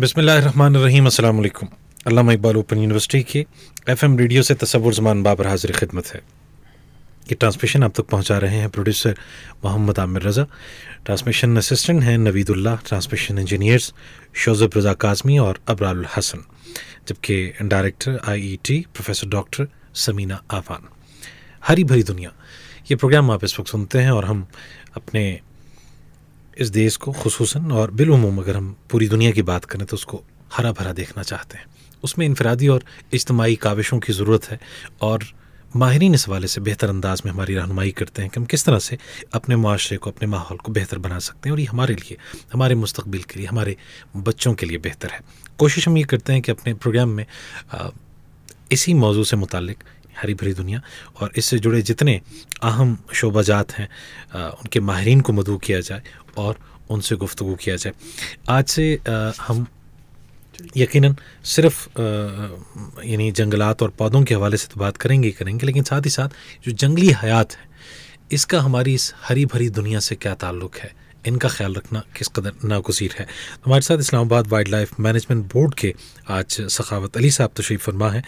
बिसमीम Allama Iqbal open university के FM radio से तस्वुर जमान बाबर हाजिर खिदमत है। ये ट्रांसमिशन आप तक पहुँचा रहे हैं producer Mohammad Aamir Raza, transmission assistant हैं नवीदुल्ला ट्रांसमिशन इंजीनियर्स शोज़ब रज़ा काजमी और अबराल हसन, जबकि director IET professor doctor Samina Afaan. हरी भरी दुनिया। ये प्रोग्राम आप इस वक्त सुनते हैं और हम अपने इस देश को खसूस और बिलूम अगर हम पूरी दुनिया की बात करें तो उसको हरा भरा देखना चाहते हैं। उसमें इनफरादी और इज्तमाही काविशों की ज़रूरत है और माहरीन इस हवाले से बेहतर अंदाज में हमारी रहनुमाई करते हैं कि हम किस तरह से अपने माशरे को अपने माहौल को बेहतर बना सकते हैं और ये हमारे लिए हमारे मुस्तबिल के लिए हमारे बच्चों के लिए बेहतर है। कोशिश हम ये करते हैं कि अपने प्रोग्राम में आ, इसी मौजू से मुतक हरी भरी दुनिया और इससे जुड़े जितने अहम शोबाजात हैं आ, उनके माहरीन को मदू किया जाए और उनसे गुफ्तु किया जाए। आज से आ, हम यकीनन सिर्फ़ यानी जंगलात और पौधों के हवाले से तो बात करेंगे ही करेंगे लेकिन साथ ही साथ जो जंगली हयात है इसका हमारी इस हरी भरी दुनिया से क्या ताल्लुक़ है? इनका ख्याल रखना किस कदर नागजीर है? हमारे साथ Islamabad wild life management board के आज सखावत अली साहब तशरीफ़ फरमा है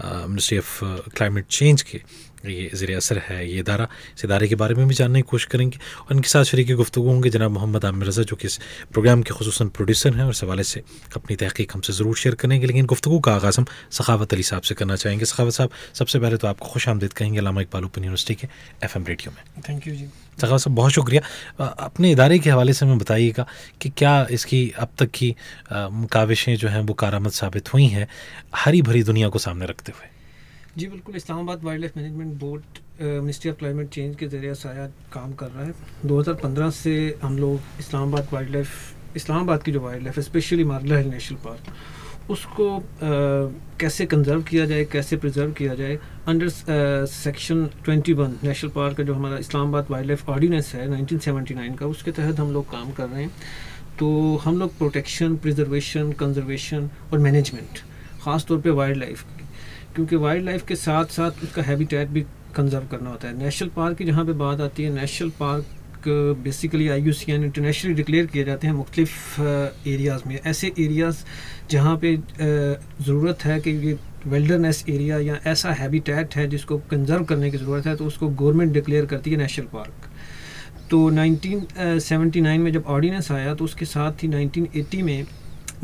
मिनिस्ट्री ऑफ़ क्लाइमेट चेंज के। ये ज़र असर है ये इदारा इस इदारे के बारे में भी जानने की कोशिश करेंगे और इनके साथ शरीक गुफ्तु होंगे। जनाब मोहम्मद आमिर रज़ा जो कि इस प्रोग्राम के खसूस प्रोड्यूसर हैं और इस हवाले से अपनी तहकीक हमसे ज़रूर शेयर करेंगे। लेकिन गुफ्तु का आगाज़ हम सखावत अली साहब से करना चाहेंगे। सखावत साहब सबसे पहले तो आपको खुश आमदीद कहेंगे। लामा इकबाल ओपन यूनिवर्सिटी के एफ़ एम रेडियो में। थैंक यू जी। सखावत साहब बहुत शुक्रिया। अपने इदारे के हवाले से हमें बताइएगा कि क्या इसकी अब तक की काविशें जो हैं वो कारामद साबित हुई हैं हरी भरी दुनिया को सामने रखते हुए। जी बिल्कुल Islamabad wild life management board ministry of climate change के ज़रिए साया काम कर रहा है। 2015 से हम लोग इस्लामाबाद वाइल्ड लाइफ इस्लामाबाद की जो वाइल्ड लाइफ स्पेशली मारला हिल नेशनल पार्क उसको आ, कैसे कंजर्व किया जाए कैसे प्रिजर्व किया जाए अंडर सेक्शन 21 नेशनल पार्क का जो हमारा इस्लामाबाद वाइल्ड लाइफ ऑर्डीनेंस है 1979 का उसके तहत हम लोग काम कर रहे हैं। तो हम लोग प्रोटेक्शन प्रिजर्वेशन कंजर्वेशन और मैनेजमेंट ख़ास तौर पे वाइल्ड लाइफ क्योंकि वाइल्ड लाइफ के साथ साथ उसका हैबिटेट भी कंजर्व करना होता है। नेशनल पार्क की जहाँ पे बात आती है national park basically I U C N internationally declare किए जाते हैं मुख्तलिफ़ एरियाज़ में। ऐसे एरियाज़ जहाँ पे ज़रूरत है कि ये वेल्डरनेस एरिया या ऐसा हैबिटेट है जिसको कंजर्व करने की ज़रूरत है तो उसको गवर्नमेंट डिक्लेयर करती है नेशनल पार्क तो 1979 में जब ऑर्डीनेंस आया तो उसके साथ ही 1980 में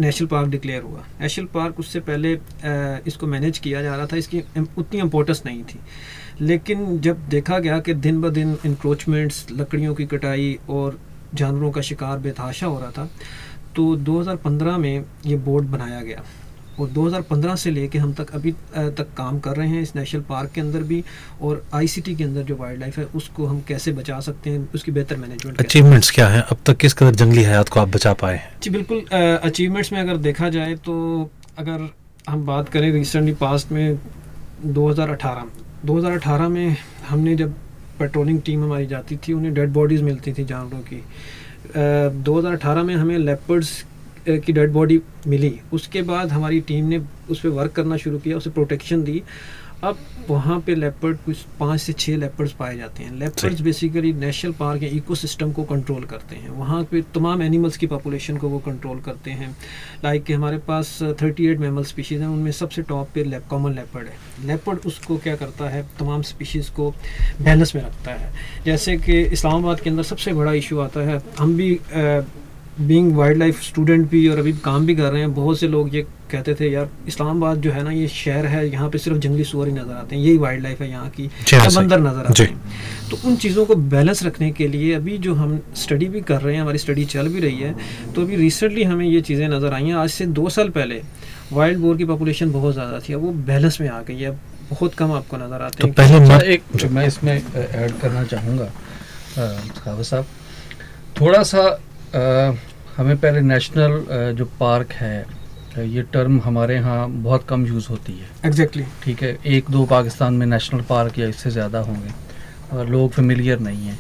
नेशनल पार्क डिक्लेयर हुआ। नेशनल पार्क उससे पहले इसको मैनेज किया जा रहा था, इसकी उतनी इम्पोर्टेंस नहीं थी। लेकिन जब देखा गया कि दिन ब दिन इंक्रोचमेंट्स लकड़ियों की कटाई और जानवरों का शिकार, बेतहाशा हो रहा था तो 2015 में ये बोर्ड बनाया गया। और 2015 से लेके हम तक अभी तक काम कर रहे हैं इस नेशनल पार्क के अंदर भी और आईसीटी के अंदर जो वाइल्ड लाइफ है उसको हम कैसे बचा सकते हैं उसकी बेहतर मैनेजमेंट अचीवमेंट्स क्या हैं? अब तक किस कदर जंगली हयात को आप बचा पाए हैं? जी बिल्कुल अचीवमेंट्स में अगर देखा जाए तो अगर हम बात करें रिसेंटली पास्ट में 2018 2018 में हमने जब पेट्रोलिंग टीम हमारी जाती थी उन्हें डेड बॉडीज़ मिलती थी जानवरों की। दो हज़ार अठारह में हमें लेपर्ड्स की डेड बॉडी मिली। उसके बाद हमारी टीम ने उस पर वर्क करना शुरू किया उसे प्रोटेक्शन दी। अब वहाँ पे लेपर्ड कुछ पाँच से छः लेपर्ड्स पाए जाते हैं। लेपर्ड्स बेसिकली नेशनल पार्क या इकोसिस्टम को कंट्रोल करते हैं। वहाँ पे तमाम एनिमल्स की पॉपुलेशन को वो कंट्रोल करते हैं। लाइक कि हमारे पास 38 मेमल स्पीशीज़ हैं उनमें सबसे टॉप पे लेप कॉमन लेपर्ड है। लेपर्ड उसको क्या करता है? तमाम स्पीशीज़ को बैलेंस में रखता है। जैसे कि इस्लामाबाद के अंदर सबसे बड़ा इशू आता है हम भी बीइंग वाइल्ड लाइफ स्टूडेंट भी और अभी काम भी कर रहे हैं बहुत से लोग ये कहते थे यार इस्लामाबाद जो है ना ये शहर है यहाँ पे सिर्फ़ जंगली सुअर ही नज़र आते हैं यही वाइल्ड लाइफ है यहाँ की बंदर नज़र आते हैं। तो उन चीज़ों को बैलेंस रखने के लिए अभी जो हम स्टडी भी कर रहे हैं हमारी स्टडी चल भी रही है तो अभी रिसेंटली हमें ये चीज़ें नज़र आई हैं। आज से दो साल पहले वाइल्ड बोर की पॉपुलेशन बहुत ज़्यादा थी वो बैलेंस में आ गई है बहुत कम आपको नज़र आते तो हैं। पहले मैं एक मैं इसमें ऐड करना चाहूँगा साहब। थोड़ा सा हमें पहले नेशनल जो पार्क है ये टर्म हमारे यहाँ बहुत कम यूज़ होती है। Exactly exactly. ठीक है? एक दो पाकिस्तान में नेशनल पार्क या इससे ज़्यादा होंगे और लोग फेमिलियर नहीं हैं।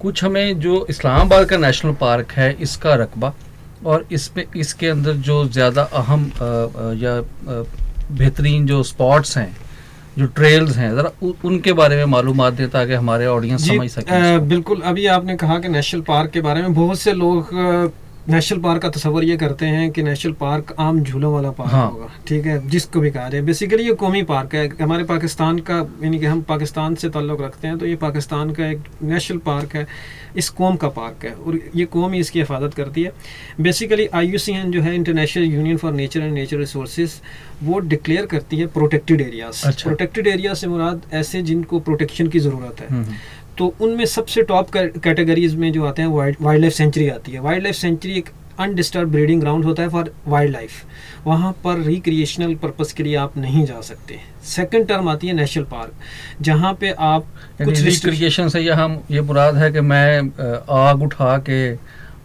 कुछ हमें जो इस्लामाबाद का नेशनल पार्क है इसका रकबा और इसमें इसके अंदर जो ज़्यादा अहम या बेहतरीन जो स्पॉट्स हैं जो ट्रेल्स हैं ज़रा उनके बारे में मालूम दें ताकि हमारे ऑडियंस समझ सके। बिल्कुल अभी आपने कहा कि नेशनल पार्क के बारे में बहुत से लोग नेशनल पार्क का तस्वर ये करते हैं कि नेशनल पार्क आम झूलों वाला पार्क हाँ। होगा ठीक है? जिसको भी कहा जाए। बेसिकली ये कौमी पार्क है। हमारे पाकिस्तान का यानी कि हम पाकिस्तान से ताल्लुक़ रखते हैं तो ये पाकिस्तान का एक नेशनल पार्क है। इस कौम का पार्क है और ये कौम ही इसकी हिफाजत करती है। Basically I U C N जो है international union for nature and nature resources वो डिक्लेयर करती है प्रोटेक्टेड एरियाज़ अच्छा। प्रोटेक्टेड एरिया से मुराद ऐसे जिनको प्रोटेक्शन की ज़रूरत है। हम्म, तो उनमें सबसे टॉप कैटेगरीज में जो आते हैं वाइल्ड लाइफ सेंचुरी आती है। वाइल्ड लाइफ सेंचुरी एक अनडिस्टर्ब ब्रीडिंग ग्राउंड होता है फॉर वाइल्ड लाइफ वहाँ पर रिक्रिएशनल पर्पस के लिए आप नहीं जा सकते। सेकंड टर्म आती है नेशनल पार्क जहाँ पे आप कुछ रिक्रिएशन से यह हम ये मुराद है कि मैं आग उठा के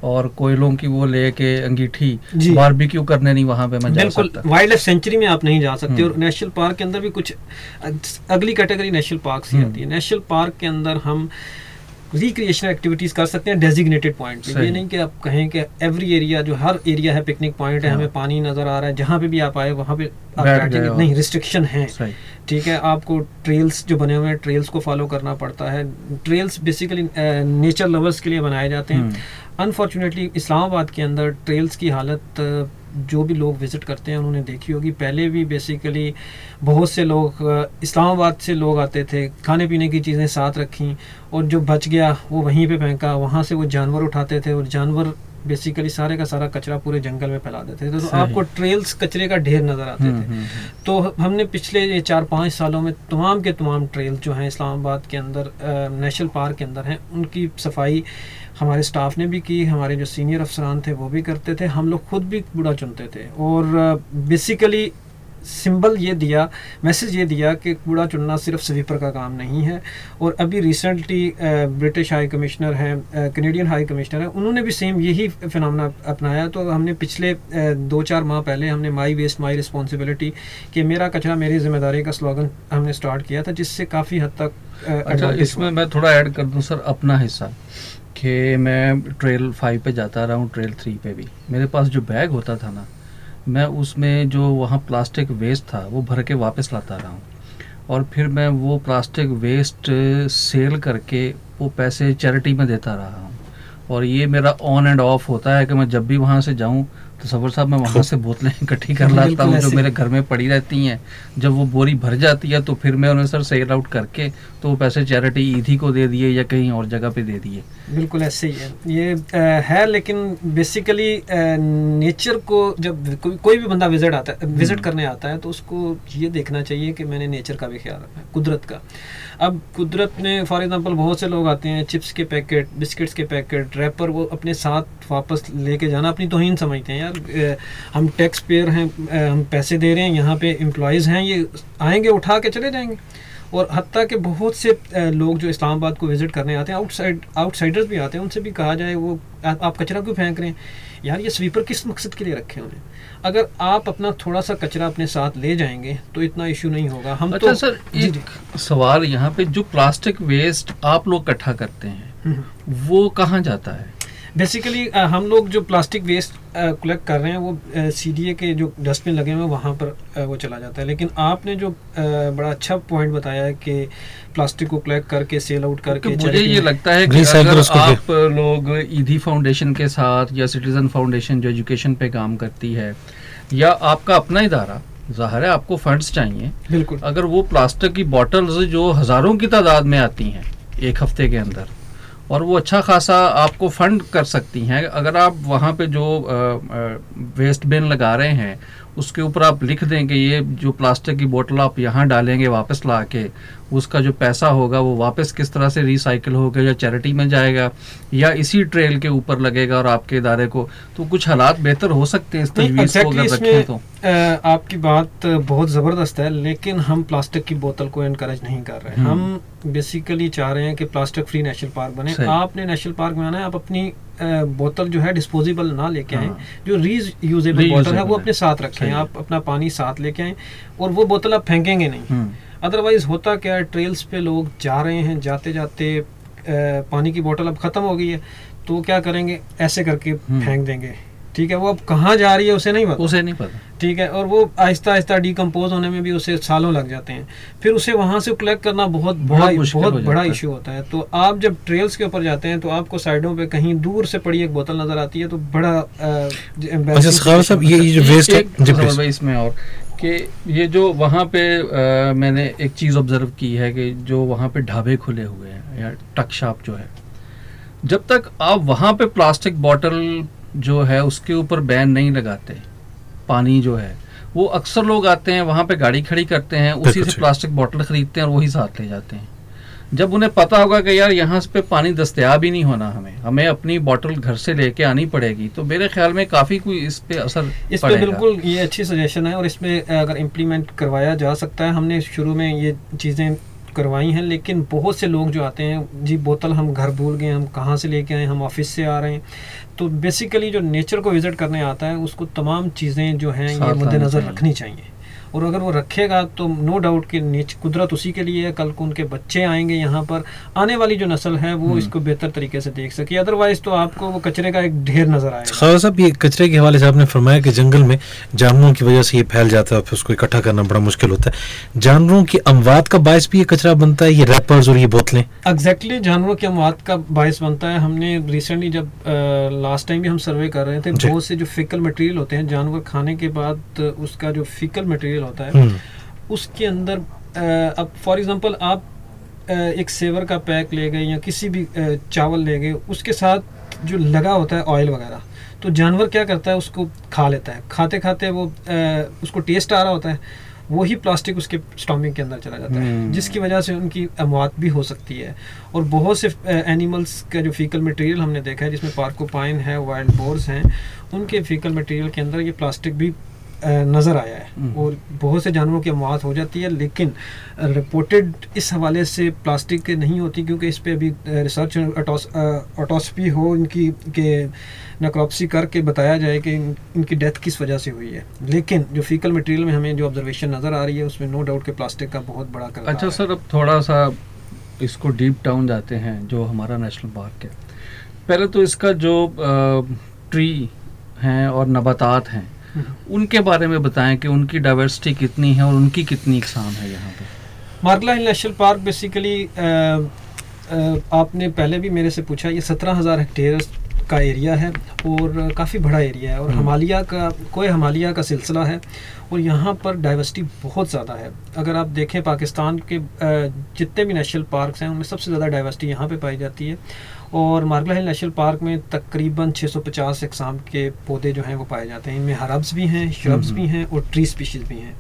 और कोयलों की वो लेके अंगीठी। बारबेक्यू करने नहीं वहाँ पे मैं जा बिल्कुल सकता। वाइल्ड लाइफ सेंचुरी में आप नहीं जा सकते हम्म। और नेशनल पार्क के अंदर भी कुछ अगली कैटेगरी नेशनल पार्क से। आती है। नेशनल पार्क के अंदर हम रिक्रिएशनल एक्टिविटीज़ कर सकते हैं डेजिग्नेटेड पॉइंट ये नहीं कि आप कहें कि एवरी एरिया जो हर एरिया है पिकनिक पॉइंट है हाँ। हमें पानी नज़र आ रहा है जहाँ पे भी आप आए वहाँ पे आप बैठेंगे। नहीं रिस्ट्रिक्शन है। ठीक है आपको ट्रेल्स जो बने हुए हैं ट्रेल्स को फॉलो करना पड़ता है। ट्रेल्स बेसिकली नेचर लवर्स के लिए बनाए जाते हैं। हम्म, अनफॉर्चुनेटली इस्लामाबाद के अंदर ट्रेल्स की हालत जो भी लोग विज़िट करते हैं उन्होंने देखी होगी पहले भी बेसिकली बहुत से लोग इस्लामाबाद से लोग आते थे खाने पीने की चीज़ें साथ रखी और जो बच गया वो वहीं पे फेंका वहाँ से वो जानवर उठाते थे और जानवर बेसिकली सारे का सारा कचरा पूरे जंगल में फैला देते थे तो। आपको ट्रेल्स कचरे का ढेर नज़र आते हम्म, थे हम्म, हम्म। तो हमने पिछले ये चार पाँच सालों में तमाम के तमाम ट्रेल जो हैं इस्लामाबाद के अंदर नेशनल पार्क के अंदर हैं उनकी सफ़ाई हमारे स्टाफ ने भी की, हमारे जो सीनियर अफसरान थे, वो भी करते थे। हम लोग खुद भी बुरा चुनते थे। और बेसिकली सिंबल ये दिया मैसेज ये दिया कि कूड़ा चुनना सिर्फ़ स्वीपर का काम नहीं है। और अभी रिसेंटली ब्रिटिश हाई कमिश्नर हैं कनेडियन हाई कमिश्नर हैं उन्होंने भी सेम यही फिनमना अपनाया। तो हमने पिछले दो चार माह पहले हमने माई वेस्ट माई रिस्पॉन्सिबिलिटी कि मेरा कचरा मेरी ज़िम्मेदारी का स्लोगन हमने स्टार्ट किया था जिससे काफ़ी हद तक अच्छा इसमें मैं थोड़ा ऐड कर दूँ सर अपना हिस्सा कि मैं ट्रेल फाइव पे जाता रहा हूँ ट्रेल थ्री पे भी। मेरे पास जो बैग होता था ना मैं उसमें जो वहाँ प्लास्टिक वेस्ट था, वो भर के वापस लाता रहा हूँ। और फिर मैं वो प्लास्टिक वेस्ट सेल करके वो पैसे चैरिटी में देता रहा हूँ। और ये मेरा ऑन एंड ऑफ़ होता है कि मैं जब भी वहाँ से जाऊँ तो सबर साहब मैं वहाँ से बोतलें इकट्ठी कर लाता हूँ जो मेरे घर में पड़ी रहती हैं। जब वो बोरी भर जाती है तो फिर मैं उन्हें सर सेल आउट करके तो वो पैसे चैरिटी ईदी को दे दिए या कहीं और जगह पे दे दिए। बिल्कुल ऐसे ही है। ये अ, है लेकिन बेसिकली नेचर को जब कोई कोई भी बंदा विज़िट आता है विज़िट हम्म। करने आता है तो उसको ये देखना चाहिए कि मैंने नेचर का भी ख्याल रखा है कुदरत का। अब कुदरत में फॉर एग्जांपल बहुत से लोग आते हैं चिप्स के पैकेट बिस्किट्स के पैकेट रैपर वो अपने साथ वापस लेके जाना अपनी तोहिन समझते हैं यार हम टैक्स पेयर हैं हम पैसे दे रहे हैं यहाँ पे एम्प्लॉयज़ हैं ये आएँगे उठा के चले जाएँगे। और हती के बहुत से लोग जो इस्लामाबाद को विज़िट करने आते हैं आउटसाइड आउटसाइडर्स भी आते हैं उनसे भी कहा जाए वो आ, आप कचरा क्यों फेंक रहे हैं? यार ये स्वीपर किस मकसद के लिए रखे उन्हें? अगर आप अपना थोड़ा सा कचरा अपने साथ ले जाएँगे तो इतना इशू नहीं होगा। हम अच्छा तो सर जी, एक सवाल यहाँ पे जो प्लास्टिक वेस्ट आप लोग इकट्ठा करते हैं हम्म। वो कहाँ जाता है? बेसिकली हम लोग जो प्लास्टिक वेस्ट कलेक्ट कर रहे हैं वो सीडीए के जो डस्टबिन लगे हुए हैं वहाँ पर अ, वो चला जाता है। लेकिन आपने जो अ, बड़ा अच्छा पॉइंट बताया है कि प्लास्टिक को कलेक्ट करके सेल आउट करके मुझे ये लगता है कि अगर आप लोग ईदी फाउंडेशन के साथ या सिटीजन फाउंडेशन जो एजुकेशन पे काम करती है या आपका अपना इदारा ज़ाहिर है आपको फंड्स चाहिए। बिल्कुल। अगर वो प्लास्टिक की बॉटल्स जो हज़ारों की तादाद में आती हैं एक हफ़्ते के अंदर और वो अच्छा खासा आपको फंड कर सकती हैं। अगर आप वहाँ पे जो वेस्ट बिन लगा रहे हैं उसके ऊपर आप लिख दें कि ये जो प्लास्टिक की बोतल आप यहाँ डालेंगे वापस ला के उसका जो पैसा होगा वो वापस किस तरह से रिसाइकिल होगा या चैरिटी में जाएगा या इसी ट्रेल के ऊपर लगेगा और आपके इदारे को तो कुछ हालात बेहतर हो सकते हैं इस तजवीज़ को अगर रखें तो। आपकी बात बहुत ज़बरदस्त है लेकिन हम प्लास्टिक की बोतल को इनकरेज नहीं कर रहे। हम्म। हम बेसिकली चाह रहे हैं कि प्लास्टिक फ्री नेशनल पार्क बने। आपने नेशनल पार्क में आना है आप अपनी बोतल जो है डिस्पोजेबल ना लेके आए। हाँ। जो रीज यूजेबल बोतल है वो अपने साथ रखें। आप अपना पानी साथ लेके आए और वो बोतल आप फेंकेंगे नहीं। हम्म। अदरवाइज़ होता क्या है ट्रेल्स पे लोग जा रहे हैं जाते जाते पानी की बोतल अब ख़त्म हो गई है तो क्या करेंगे? ऐसे करके हम्म। फेंक देंगे। ठीक है वो अब कहाँ जा रही है उसे नहीं पता। उसे नहीं पता। ठीक है और वो आहिस्ता आहिस्ता डिकम्पोज होने में भी उसे सालों लग जाते हैं। फिर उसे वहाँ से कलेक्ट करना बहुत बड़ा बहुत बहुत हो बड़ा इशू होता है। तो आप जब ट्रेल्स के ऊपर जाते हैं तो आपको साइडों पे कहीं दूर से पड़ी एक बोतल नज़र आती है तो बड़ा अच्छा साहब ये जो वेस्ट है इसमें और कि ये जो वहाँ पे अ, मैंने एक चीज़ ऑब्ज़र्व की है कि जो वहाँ पे ढाबे खुले हुए हैं या टक शॉप जो है जब तक आप वहाँ पे प्लास्टिक बॉटल जो है उसके ऊपर बैन नहीं लगाते पानी जो है वो अक्सर लोग आते हैं वहाँ पे गाड़ी खड़ी करते हैं उसी से प्लास्टिक बॉटल खरीदते हैं और वही साथ ले जाते हैं। जब उन्हें पता होगा कि यार यहाँ पे पानी दस्तयाब ही नहीं होना हमें हमें अपनी बॉटल घर से लेके आनी पड़ेगी तो मेरे ख्याल में काफ़ी कोई इस पे असर इस पे बिल्कुल ये अच्छी सजेशन है और इसमें अगर इम्प्लीमेंट करवाया जा सकता है हमने शुरू में ये चीज़ें करवाई हैं लेकिन बहुत से लोग जो आते हैं जी बोतल हम घर भूल गए हम कहाँ से लेके आए हम ऑफ़िस से आ रहे हैं तो बेसिकली जो नेचर को विज़िट करने आता है उसको तमाम चीज़ें जो हैं ये मद्देनज़र। रखनी चाहिए और अगर वो रखेगा तो नो डाउट कि नेच कुदरत उसी के लिए है। कल को उनके बच्चे आएँगे यहाँ पर। आने वाली जो नस्ल है वो हम्म। इसको बेहतर तरीके से देख सके। अदरवाइज़ तो आपको वो कचरे का एक ढेर नज़र आएगा। खावा साहब ये कचरे के हवाले से आपने फरमाया कि जंगल में जानवरों की वजह से ये फैल जाता है फिर उसको इकट्ठा करना बड़ा मुश्किल होता है। जानवरों की अमवात का बायस भी ये कचरा बनता है ये रैपर्स और ये बोतलें? एग्जैक्टली exactly, जानवरों की अमवात का बायस बनता है। हमने रिसेंटली जब लास्ट टाइम भी हम सर्वे कर रहे थे बहुत से जो फिकल मटेरियल होते हैं जानवर खाने के बाद उसका जो फिकल मटेरियल होता है। हम्म, उसके अंदर अब फॉर एग्जांपल आप एक सेवर का पैक ले गए या किसी भी चावल ले गए उसके साथ जो लगा होता है ऑयल वगैरह तो जानवर क्या करता है उसको खा लेता है। खाते खाते वो उसको टेस्ट आ रहा होता है वही प्लास्टिक उसके स्टॉमिक के अंदर चला जाता है हम्म। जिसकी वजह से उनकी अमवात भी हो सकती है। और बहुत से एनिमल्स का जो फीकल मटेरियल हमने देखा है जिसमें पार्कोपाइन है वाइल्ड बोर्स हैं उनके फीकल मटेरियल के अंदर ये प्लास्टिक भी नज़र आया है हम्म। और बहुत से जानवरों की मौत हो जाती है लेकिन रिपोर्टेड इस हवाले से प्लास्टिक नहीं होती क्योंकि इस पे अभी रिसर्च ऑटोस्पी हो इनकी के नक्रोप्सी करके बताया जाए कि इनकी डेथ किस वजह से हुई है लेकिन जो फीकल मटेरियल में हमें जो ऑब्जर्वेशन नज़र आ रही है उसमें नो डाउट के प्लास्टिक का बहुत बड़ा किरदार अच्छा सर अब थोड़ा सा इसको डीप डाउन जाते हैं जो हमारा नेशनल पार्क है पहले तो इसका जो ट्री हैं और नबातात हैं। उनके बारे में बताएँ कि उनकी डाइवर्सिटी कितनी है और उनकी कितनी इकसाम है यहाँ पर Margalla hill national park basically आपने पहले भी मेरे से पूछा ये सत्रह हज़ार हेक्टेयर का एरिया है और काफ़ी बड़ा एरिया है और हम्म। हमालिया का कोई हमालिया का सिलसिला है और यहाँ पर डाइवर्सिटी बहुत ज़्यादा है। अगर आप देखें पाकिस्तान के जितने भी नेशनल पार्क्स हैं उनमें सबसे ज़्यादा डाइवर्सिटी यहाँ पे पाई जाती है। और मार्गला हिल नेशनल पार्क में तकरीबन 650 इकसाम के पौधे जो हैं वो पाए जाते हैं। इनमें हरब्स भी हैं श्रब्स हम्म। भी हैं और ट्री स्पीशीज़ भी हैं।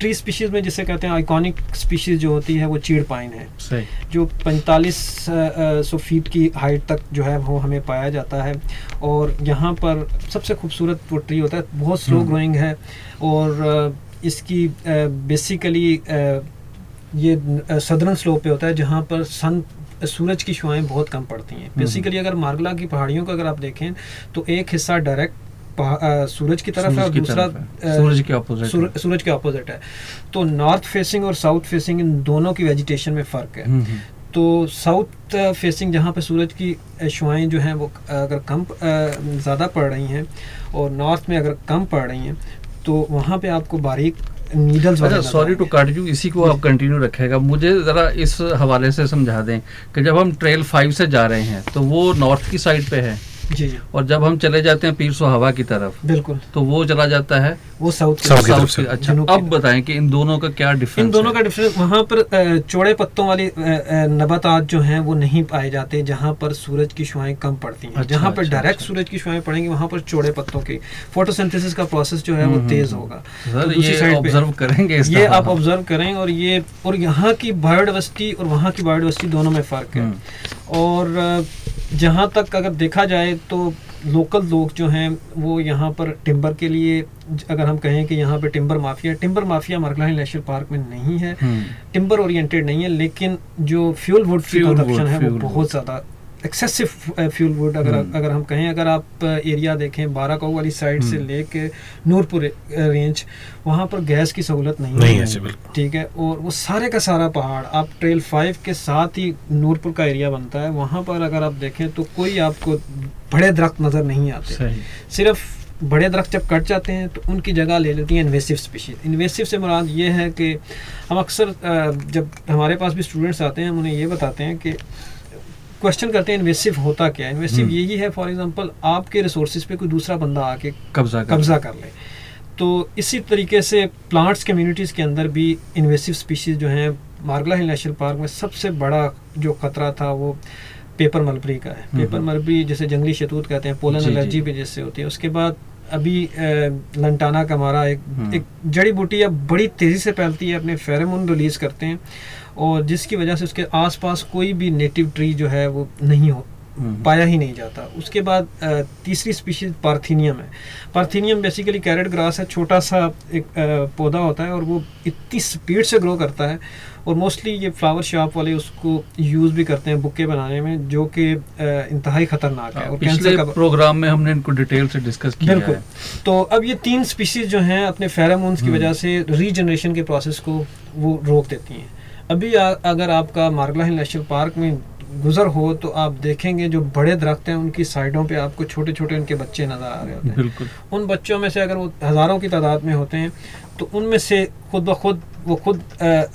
ट्री स्पीशीज़ में जिसे कहते हैं आइकॉनिक स्पीशीज़ जो होती है वो चीड़ पाइन है। सही। जो 45 सौ फीट की हाइट तक जो है वो हमें पाया जाता है। और यहाँ पर सबसे खूबसूरत वो ट्री होता है बहुत स्लो हम्म। ग्रोइंग है और इसकी बेसिकली ये सदरन स्लोप पे होता है जहाँ पर सन सूरज की शुआएँ बहुत कम पड़ती हैं। हम्म। बेसिकली अगर मार्गला की पहाड़ियों को अगर आप देखें तो एक हिस्सा डायरेक्ट सूरज की तरफ़ है और सूरज दूसरा सूरज के ऑपोजिट सूर- सूरज के अपोजिट है। तो नॉर्थ फेसिंग और साउथ फेसिंग इन दोनों की वेजिटेशन में फ़र्क है। तो साउथ फेसिंग जहाँ पे सूरज की शुआएँ जो हैं वो अगर कम ज़्यादा पड़ रही हैं और नॉर्थ में अगर कम पड़ रही हैं तो वहाँ पे आपको बारीक नीडल्स अच्छा सॉरी टू कट यू इसी को आप कंटिन्यू रखेगा। मुझे ज़रा इस हवाले से समझा दें कि जब हम ट्रेल फाइव से जा रहे हैं तो वो नॉर्थ की साइड पे है। जी जी। और जब हम चले जाते हैं पीर हवा की तरफ़ बिल्कुल। तो वो चला जाता है वो साउथ की South की तरफ़। अच्छा अब बताएँ कि इन दोनों का क्या डिफरेंस इन दोनों का डिफरेंस वहाँ पर चौड़े पत्तों वाली नबातात जो हैं वो नहीं पाए जाते जहाँ पर सूरज की शुआएँ कम पड़ती हैं। अच्छा, जहाँ पर अच्छा, डायरेक्ट अच्छा। सूरज की शुआएँ पड़ेंगी वहाँ पर चौड़े पत्तों की। फोटोसिंथेसिस का प्रोसेस जो है वो हम्म, तेज हम्म, होगा। सर तो ये ऑब्ज़र्व करेंगे ये आप ऑब्ज़र्व करें और ये और यहाँ की बायोडाइवर्सिटी और वहाँ की बायोडाइवर्सिटी दोनों में फ़र्क है। हम्म। और जहाँ तक अगर देखा जाए तो लोकल लोग जो हैं वो यहाँ पर टिम्बर के लिए अगर हम कहें कि यहाँ पे timber mafia timber mafia Margalla hill national park में नहीं है हम्म। टिम्बर ओरिएंटेड नहीं है लेकिन जो फ्यूल वुड कंजप्शन है वो बहुत ज़्यादा एक्सेसिव फ्यूल वुड अगर हम्म। अगर हम कहें अगर आप एरिया देखें बाराकाऊ वाली साइड से हम्म। लेके नूरपुर रेंज वहाँ पर गैस की सहूलत नहीं, नहीं है। ठीक है? और वो सारे का सारा पहाड़ आप ट्रेल फाइव के साथ ही नूरपुर का एरिया बनता है। वहाँ पर अगर आप देखें तो कोई आपको बड़े दरख्त नज़र नहीं आते। सिर्फ़ बड़े दरख्त जब कट जाते हैं तो उनकी जगह ले लेती हैं इन्वेसिव स्पीशीज इन्वेसिव से मुराद ये है कि हम अक्सर जब हमारे पास भी स्टूडेंट्स आते हैं हम उन्हें ये बताते हैं कि क्वेश्चन करते हैं इन्वेसिव होता क्या है इन्वेसिव हम्म। यही है फॉर एग्जांपल आपके रिसोर्सेज पे कोई दूसरा बंदा आके कब्जा कब्जा कर ले तो इसी तरीके से प्लांट्स कम्युनिटीज़ के अंदर भी इन्वेसिव स्पीशीज़ जो हैं मार्गला हिल नेशनल पार्क में सबसे बड़ा जो खतरा था वो पेपर मलबरी का है हम्म। पेपर मलबरी जैसे जंगली शतूत कहते हैं पोलन। एलर्जी भी जैसे होती है उसके बाद अभी लंटाना का हमारा एक हम्म। एक जड़ी बूटी अब बड़ी तेज़ी से फैलती है अपने फेरेमोन रिलीज़ करते हैं और जिसकी वजह से उसके आसपास कोई भी नेटिव ट्री जो है वो नहीं हो हम्म। पाया ही नहीं जाता। उसके बाद तीसरी स्पीशीज पार्थिनियम है। पार्थिनियम बेसिकली कैरेट ग्रास है छोटा सा एक पौधा होता है और वो इतनी स्पीड से ग्रो करता है और मोस्टली ये फ्लावर शॉप वाले उसको यूज़ भी करते हैं बुके बनाने में जो कि इंतहाई ख़तरनाक है और हाँ, पिछले का प्रोग्राम में हमने इनको डिटेल से डिस्कस किया बिल्कुल। तो अब ये तीन स्पीशीज जो हैं अपने फेरामोन्स की हम्म। वजह से रीजनरेशन के प्रोसेस को वो रोक देती हैं। अभी आ, अगर आपका मार्गला हिल नेशनल पार्क में गुजर हो तो आप देखेंगे जो बड़े दरख्त हैं उनकी साइडों पे आपको छोटे छोटे उनके बच्चे नज़र आ रहे होते हैं। बिल्कुल। उन बच्चों में से अगर वो हज़ारों की तादाद में होते हैं तो उनमें से खुद ब खुद वो खुद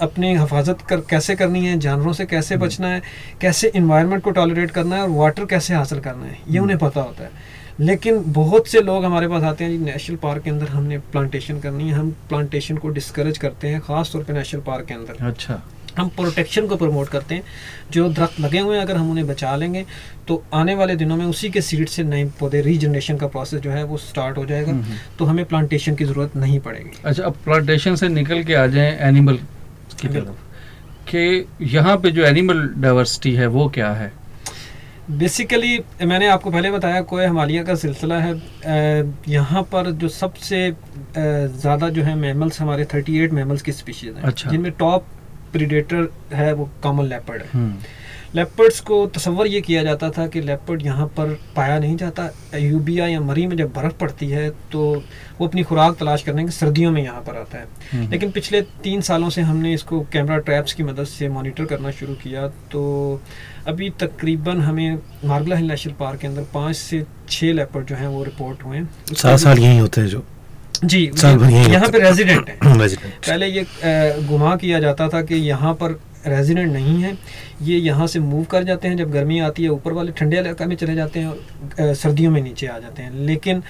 अपनी हिफाजत कर कैसे करनी है जानवरों से कैसे हम्म। बचना है कैसे इन्वायरमेंट को टॉलरेट करना है और वाटर कैसे हासिल करना है ये हम्म। उन्हें पता होता है। लेकिन बहुत से लोग हमारे पास आते हैं जी नेशनल पार्क के अंदर हमने प्लांटेशन करनी है हम प्लांटेशन को डिस्करेज करते हैं ख़ास तौर पे नेशनल पार्क के अंदर। अच्छा। हम प्रोटेक्शन को प्रमोट करते हैं। जो दरख्त लगे हुए हैं अगर हम उन्हें बचा लेंगे तो आने वाले दिनों में उसी के सीड से नए पौधे रीजनरेशन का प्रोसेस जो है वो स्टार्ट हो जाएगा। हम्म। तो हमें प्लांटेशन की ज़रूरत नहीं पड़ेगी। अच्छा अब प्लांटेशन से निकल के आ जाएँ एनिमल की तरफ़। कि यहाँ पे जो एनिमल डाइवर्सिटी है वो क्या है? बेसिकली मैंने आपको पहले बताया कोय हमालिया का सिलसिला है। यहाँ पर जो सबसे ज़्यादा जो है मैमल्स हमारे 38 मैमल्स की स्पीशीज़ हैं अच्छा। जिनमें टॉप प्रीडेटर है वो कॉमन लेपर्ड है। हम्म, लेपर्ड्स को तसव्वुर ये किया जाता था कि लेपर्ड यहाँ पर पाया नहीं जाता। यूबिया या मरी में जब बर्फ़ पड़ती है तो वो अपनी खुराक तलाश करने के सर्दियों में यहाँ पर आता है। हम्म। लेकिन पिछले तीन सालों से हमने इसको कैमरा ट्रैप्स की मदद से मॉनिटर करना शुरू किया तो अभी तकरीबन हमें मार्गला हिल नेशनल पार्क के अंदर पाँच से छः लेपर्ड जो हैं वो रिपोर्ट हुए हैं। सात साल यही होते हैं जो। जी यहीं पे रेजिडेंट है। रेजिडेंट पहले ये गुमा किया जाता था कि यहाँ पर रेजिडेंट नहीं है। ये यहाँ से मूव कर जाते हैं। जब गर्मी आती है ऊपर वाले ठंडे इलाके में चले जाते हैं और सर्दियों में नीचे आ जाते हैं। लेकिन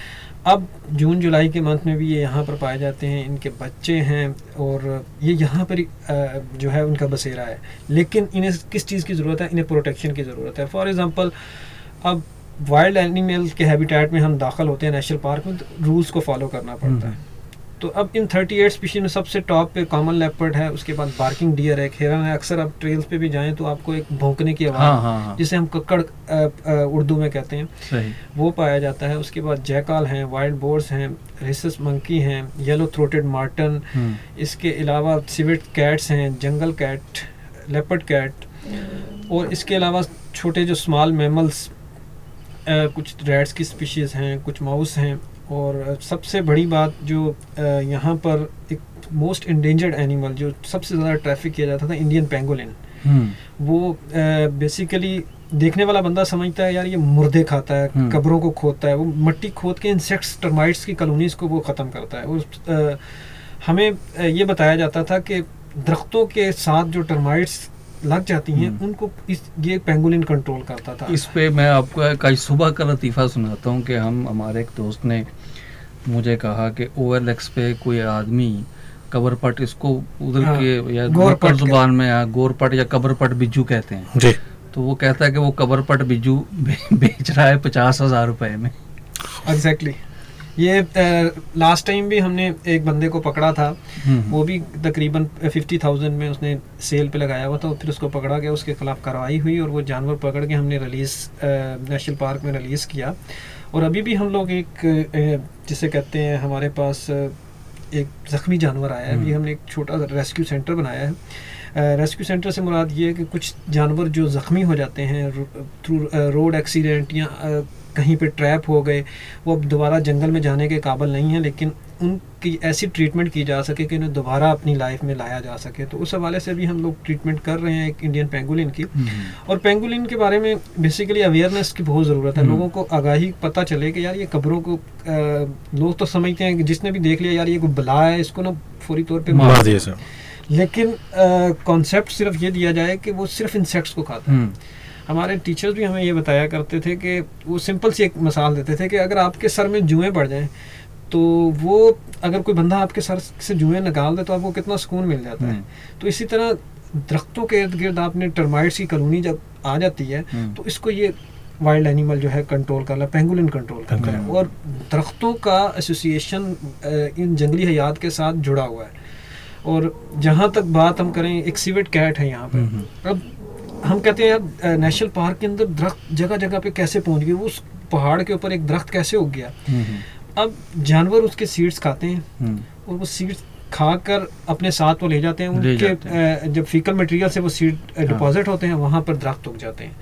अब जून जुलाई के मंथ में भी ये यहाँ पर पाए जाते हैं। इनके बच्चे हैं और ये यहाँ पर जो है उनका बसेरा है। लेकिन इन्हें किस चीज़ की ज़रूरत है? इन्हें प्रोटेक्शन की ज़रूरत है। फॉर एग्ज़ाम्पल अब वाइल्ड एनिमल के हैबिटेट में हम दाखिल होते हैं नेशनल पार्क में तो रूल्स को फॉलो करना पड़ता है। तो अब इन 38 स्पीशीज में सबसे टॉप पे कॉमन लेपर्ड है उसके बाद बार्किंग डियर है हिरन है अक्सर आप ट्रेल्स पे भी जाएँ तो आपको एक भौंकने की हाँ आवाज़ हाँ हाँ जिसे हम कक्कड़ उर्दू में कहते हैं। सही। वो पाया जाता है। उसके बाद जैकाल हैं वाइल्ड बोर्स हैं रेसस मंकी हैं येलो थ्रोटेड मार्टन हम्म, इसके अलावा सिविट कैट्स हैं जंगल कैट लेपर्ड कैट और इसके अलावा छोटे जो स्मॉल मैमल्स कुछ रैट्स की स्पीशीज़ हैं कुछ माउस हैं और सबसे बड़ी बात जो यहाँ पर एक मोस्ट इंडेंजर्ड एनिमल जो सबसे ज़्यादा ट्रैफ़िक किया जाता था इंडियन पेंगोलिन हम्म, वो बेसिकली देखने वाला बंदा समझता है यार ये मुर्दे खाता है हम्म। कब्रों को खोदता है। वो मिट्टी खोद के इंसेक्ट्स टर्माइट्स की कॉलोनीज को वो ख़त्म करता है। और हमें ये बताया जाता था कि दरख्तों के साथ जो टर्माइट्स लग जाती हैं हम्म। उनको इस ये पेंगोलिन कंट्रोल करता था। इस पे मैं आपको आज सुबह का लतीफ़ा सुनाता हूँ कि हम हमारे एक दोस्त ने मुझे कहा कि ओ पे कोई आदमी कबरपट इसको उधर हाँ, के या गोरपट ज़ुबान में या गोरपट या कबरपट बिजू कहते हैं। जी। तो वो कहता है कि वो कबरपट बिज्जू बे- बेच रहा है पचास हज़ार रुपए में। एग्जैक्टली ये लास्ट टाइम भी हमने एक बंदे को पकड़ा था। हम्म, वो भी तकरीबन फिफ्टी थाउज़ेंड में उसने सेल पे लगाया हुआ था फिर उसको पकड़ा गया उसके खिलाफ कार्रवाई हुई और वो जानवर पकड़ के हमने रिलीज़ नेशनल पार्क में रिलीज़ किया। और अभी भी हम लोग एक जिसे कहते हैं हमारे पास एक ज़ख्मी जानवर आया है। अभी हम्म। हमने एक छोटा रेस्क्यू सेंटर बनाया है। रेस्क्यू सेंटर से मुराद ये है कि कुछ जानवर जो ज़ख्मी हो जाते हैं थ्रू रोड एक्सीडेंट या कहीं पे ट्रैप हो गए वो अब दोबारा जंगल में जाने के काबिल नहीं है लेकिन उनकी ऐसी ट्रीटमेंट की जा सके कि उन्हें दोबारा अपनी लाइफ में लाया जा सके। तो उस हवाले से भी हम लोग ट्रीटमेंट कर रहे हैं एक इंडियन पेंगुलिन की। और पेंगुलिन के बारे में बेसिकली अवेयरनेस की बहुत ज़रूरत है। हम्म। लोगों को आगाही पता चले कि यार ये कब्रों को लोग तो समझते हैं कि जिसने भी देख लिया यार ये कोई बला है इसको ना फौरी तौर पर मार सर लेकिन कॉन्सेप्ट सिर्फ़ ये दिया जाए कि वो सिर्फ़ इंसेक्ट्स को खाता है। हम्म, हमारे टीचर्स भी हमें ये बताया करते थे कि वो सिंपल सी एक मिसाल देते थे कि अगर आपके सर में जुएँ पड़ जाएँ तो वो अगर कोई बंदा आपके सर से जुएँ निकाल दे तो आपको कितना सुकून मिल जाता है। हम्म, तो इसी तरह दरख्तों के इर्द गिर्द आपने टर्माइट्स की कॉलोनी जब आ जाती है हम्म। तो इसको ये वाइल्ड एनिमल जो है कंट्रोल कर रहा पेंगुलिन कंट्रोल करता है और दरख्तों का एसोसिएशन इन जंगली हयात के साथ जुड़ा हुआ है। और जहाँ तक बात हम करें एक सीवेट कैट है यहाँ हम्म, पर अब हम कहते हैं यार नेशनल पार्क के अंदर दरख्त जगह जगह पे कैसे पहुँच गए वो उस पहाड़ के ऊपर एक दरख्त कैसे उग गया हम्म, हम्म, अब जानवर उसके सीड्स खाते हैं हम्म, और वो सीड्स खाकर अपने साथ वो ले जाते हैं उनके जाते हैं। जब फीकल मटेरियल से वो सीड हाँ। डिपॉजिट होते हैं वहाँ पर दरख्त उग जाते हैं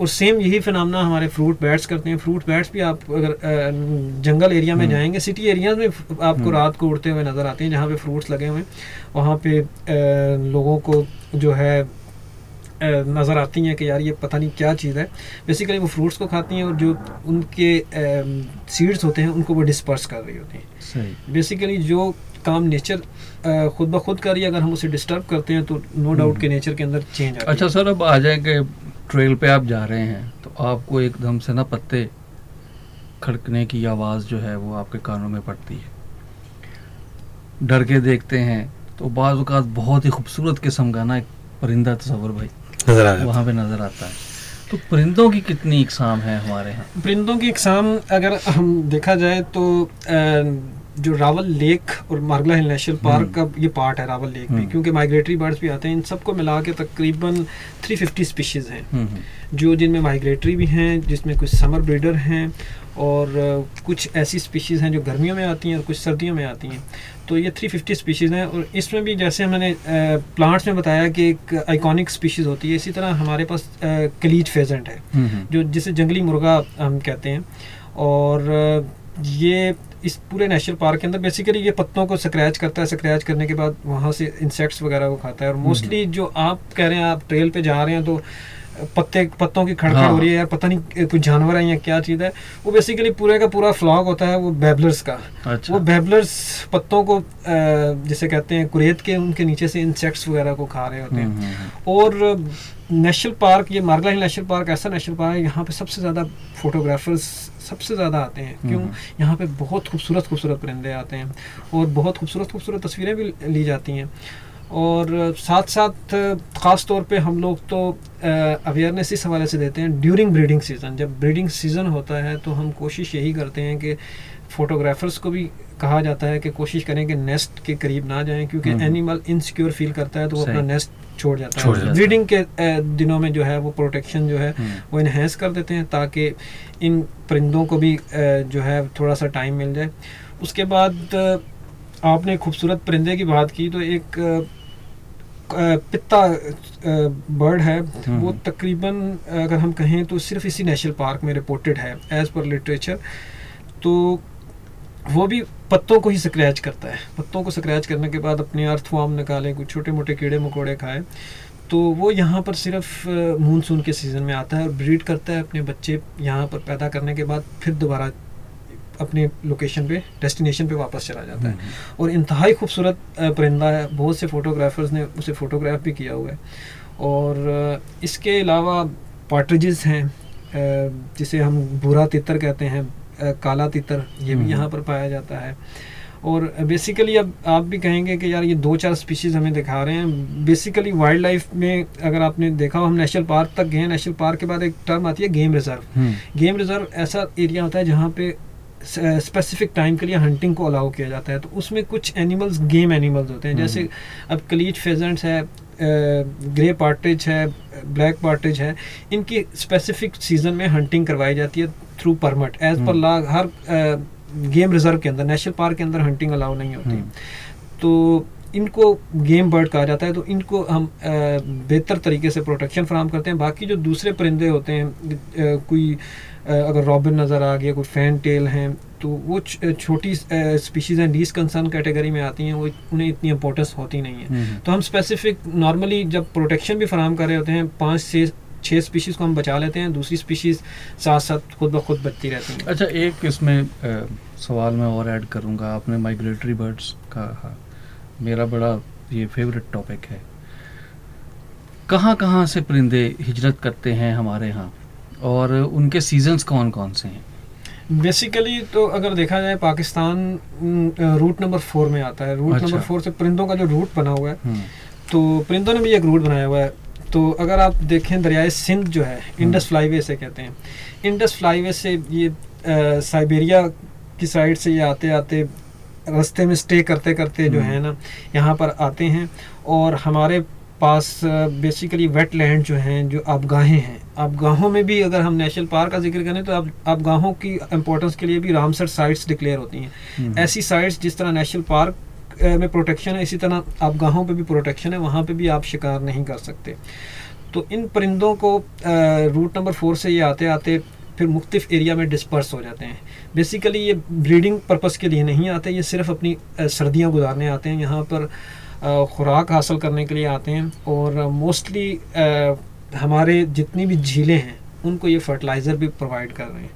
और सेम यही फिनमना हमारे फ्रूट बैट्स करते हैं फ्रूट बैट्स भी आप अगर जंगल एरिया में। जाएँगे सिटी एरियाज़ में आपको। रात को उड़ते हुए नज़र आते हैं जहाँ पे फ्रूट्स लगे हुए हैं वहाँ पे लोगों को जो है नज़र आती हैं कि यार ये पता नहीं क्या चीज़ है। बेसिकली वो फ्रूट्स को खाती हैं और जो उनके सीड्स होते हैं उनको वो डिस्पर्स कर रही होती हैं। सही। बेसिकली जो काम नेचर खुद ब खुद कर रही है अगर हम उसे डिस्टर्ब करते हैं तो नो डाउट के नेचर के अंदर चेंज आता अच्छा सर अब आ जाए कि ट्रेल पे आप जा रहे हैं तो आपको एकदम से ना पत्ते खड़कने की आवाज़ जो है वो आपके कानों में पड़ती है। डर के देखते हैं तो बाज़ बहुत ही खूबसूरत किस्म का ना एक परिंदा तस्वर भाई। नज़र वहाँ पे नज़र आता है। तो परिंदों की कितनी इकसाम है हमारे यहाँ? परिंदों की इकसाम अगर हम देखा जाए तो जो रावल लेक और मारगला हिल नेशनल पार्क का ये पार्ट है रावल लेक भी हम्म। क्योंकि माइग्रेटरी बर्ड्स भी आते हैं इन सबको मिला के तकरीबन 350 स्पीशीज़ हैं। हम्म, हम्म, जो जिनमें माइग्रेटरी भी हैं जिसमें कुछ समर ब्रीडर हैं और कुछ ऐसी स्पीशीज़ हैं जो गर्मियों में आती हैं और कुछ सर्दियों में आती हैं। तो ये 350 स्पीशीज़ हैं और इसमें भी जैसे मैंने प्लांट्स में बताया कि एक आइकॉनिक स्पीशीज़ होती है इसी तरह हमारे पास कलीज फेजेंट है हम्म, हम्म, जो जिसे जंगली मुर्गा हम कहते हैं। और ये इस पूरे नेशनल पार्क के अंदर बेसिकली ये पत्तों को स्क्रैच करता है स्क्रैच करने के बाद वहाँ से इंसेक्ट्स वगैरह को खाता है। और मोस्टली जो आप कह रहे हैं आप ट्रेल पे जा रहे हैं तो पत्ते पत्तों की खड़खड़ हाँ। हो रही है यार पता नहीं कुछ जानवर है या क्या चीज़ है। वो बेसिकली पूरे का पूरा फ्लॉग होता है वो बेबलर्स का। अच्छा। वो बेबलर्स पत्तों को जिसे कहते हैं कुरेद के उनके नीचे से इंसेक्ट्स वगैरह को खा रहे होते हैं। हम्म, हम्म, हम्म, और नेशनल पार्क ये मारगला हिल नेशनल पार्क ऐसा नेशनल पार्क है यहाँ पे सबसे ज़्यादा फोटोग्राफर्स सबसे ज़्यादा आते हैं। क्यों। यहाँ पे बहुत खूबसूरत खूबसूरत परिंदे आते हैं और बहुत खूबसूरत खूबसूरत तस्वीरें भी ली जाती हैं। और साथ साथ ख़ास तौर पे हम लोग तो अवेयरनेस इस हवाले से देते हैं ड्यूरिंग ब्रीडिंग सीज़न जब ब्रीडिंग सीज़न होता है तो हम कोशिश यही करते हैं कि फोटोग्राफर्स को भी कहा जाता है कि कोशिश करें कि नेस्ट के करीब ना जाएँ क्योंकि। एनिमल इनसिक्योर फील करता है तो वो अपना नेस्ट छोड़ जाता छोड़ है। ब्रीडिंग के दिनों में जो है वो प्रोटेक्शन जो है हम्म, वो इन्हेंस कर देते हैं ताकि इन परिंदों को भी जो है थोड़ा सा टाइम मिल जाए। उसके बाद आपने खूबसूरत परिंदे की बात की तो एक अ, बर्ड है हम्म। वो तकरीबन अगर हम कहें तो सिर्फ़ इसी नेशनल पार्क में रिपोर्टेड है एज पर लिटरेचर तो वो भी पत्तों को ही स्क्रैच करता है। पत्तों को स्क्रैच करने के बाद अपने अर्थवॉर्म निकाले कुछ छोटे मोटे कीड़े मकोड़े खाए। तो वो यहाँ पर सिर्फ़ मानसून के सीज़न में आता है और ब्रीड करता है अपने बच्चे यहाँ पर पैदा करने के बाद फिर दोबारा अपने लोकेशन पे डेस्टिनेशन पे वापस चला जाता है। हम्म, और इंतहाई खूबसूरत परिंदा है। बहुत से फोटोग्राफर्स ने उसे फ़ोटोग्राफ भी किया हुआ है। और इसके अलावा पार्ट्रिजेस हैं जिसे हम भूरा तितर कहते हैं काला तितर ये भी हम्म। यहाँ पर पाया जाता है। और बेसिकली अब आप भी कहेंगे कि यार ये दो चार स्पीशीज़ हमें दिखा रहे हैं। बेसिकली वाइल्ड लाइफ में अगर आपने देखा हो हम नेशनल पार्क तक गए नेशनल पार्क के बाद एक टर्म आती है game reserve hmm, game reserve ऐसा एरिया होता है जहाँ पे स्पेसिफिक टाइम के लिए हंटिंग को अलाउ किया जाता है। तो उसमें कुछ एनिमल्स गेम एनिमल्स होते हैं। जैसे अब कलीज फेजेंट्स है ग्रे पार्टेज है ब्लैक पार्टेज है। इनकी स्पेसिफिक सीज़न में हंटिंग करवाई जाती है थ्रू परमिट एज पर हम्म। ला हर गेम रिज़र्व के अंदर नेशनल पार्क के अंदर हंटिंग अलाउ नहीं होती। हम्म, तो इनको गेम बर्ड कहा जाता है। तो इनको हम बेहतर तरीके से प्रोटेक्शन फराम करते हैं। बाकी जो दूसरे परिंदे होते हैं कोई अगर रॉबिन नज़र आ गया कोई फ़ैन टेल हैं तो वो छोटी स्पीशीज़ हैं लीज कंसर्न कैटेगरी में आती हैं वो उन्हें इतनी इंपॉर्टेंस होती नहीं है। हम्म, तो हम स्पेसिफिक नॉर्मली जब प्रोटेक्शन भी फराम कर रहे होते हैं पाँच से छः स्पीशीज़ को हम बचा लेते हैं दूसरी स्पीशीज़ साथ साथ खुद ब खुद बचती रहती हैं। अच्छा एक इसमें अ, सवाल मैं और ऐड करूँगा आपने माइग्रेटरी बर्ड्स का मेरा बड़ा ये फेवरेट टॉपिक है। कहाँ कहाँ से परिंदे हिजरत करते हैं हमारे यहाँ? और उनके सीजन्स कौन कौन से हैं? बेसिकली तो अगर देखा जाए पाकिस्तान रूट नंबर फोर में आता है। रूट अच्छा। नंबर फोर से परिंदों का जो रूट बना हुआ है हम्म, तो परिंदों ने भी एक रूट बनाया हुआ है। तो अगर आप देखें दरियाए सिंध जो है इंडस फ्लाईवे से कहते हैं। इंडस फ्लाईवे से ये साइबेरिया की साइड से ये आते आते रास्ते में स्टे करते करते जो हम्म। है ना यहाँ पर आते हैं। और हमारे पास बेसिकली वेट लैंड जो हैं जो आबगाहें हैं। आबगाहों में भी अगर हम नेशनल पार्क का ज़िक्र करें तो अब आबगाहों की इम्पोर्टेंस के लिए भी रामसर साइट्स डिक्लेयर होती हैं। हम्म, ऐसी साइट्स जिस तरह नेशनल पार्क में प्रोटेक्शन है इसी तरह आप गाहों पे भी प्रोटेक्शन है वहाँ पे भी आप शिकार नहीं कर सकते। तो इन परिंदों को रूट नंबर फोर से ये आते आते फिर मुख्तफ एरिया में डिस्पर्स हो जाते हैं। बेसिकली ये ब्रीडिंग पर्पज़ के लिए नहीं आते ये सिर्फ़ अपनी सर्दियाँ गुजारने आते हैं। यहाँ पर खुराक हासिल करने के लिए आते हैं और मोस्टली हमारे जितनी भी झीलें हैं उनको ये फर्टिलाइज़र भी प्रोवाइड कर रहे हैं।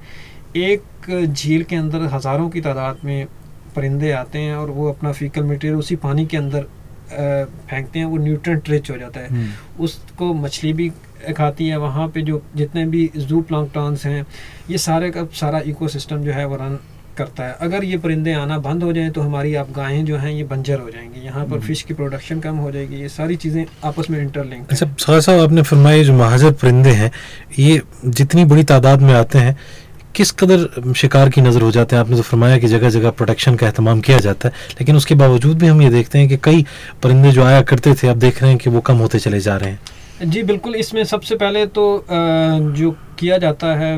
एक झील के अंदर हज़ारों की तादाद में परिंदे आते हैं और वो अपना फीकल मटेरियल उसी पानी के अंदर फेंकते हैं वो न्यूट्रेंट रिच हो जाता है। हम्म, उसको मछली भी खाती है वहाँ पे जो जितने भी जू प्लांक्टॉन्स हैं ये सारे का सारा इकोसिस्टम जो है वो रन करता है। अगर ये परिंदे आना बंद हो जाएँ तो हमारी आप गायें जो हैं ये बंजर हो जाएँगी। यहाँ पर हम्म। फ़िश की प्रोडक्शन कम हो जाएगी। ये सारी चीज़ें आपस में इंटरलिंक अच्छा साहब साहब आपने फरमाया जो महाजर परिंदे हैं ये जितनी बड़ी तादाद में आते हैं किस कदर शिकार की नज़र हो जाते हैं? आपने तो फरमाया कि जगह जगह प्रोटेक्शन का अहतमाम किया जाता है लेकिन उसके बावजूद भी हम ये देखते हैं कि कई परिंदे जो आया करते थे अब देख रहे हैं कि वो कम होते चले जा रहे हैं। जी बिल्कुल। इसमें सबसे पहले तो जो किया जाता है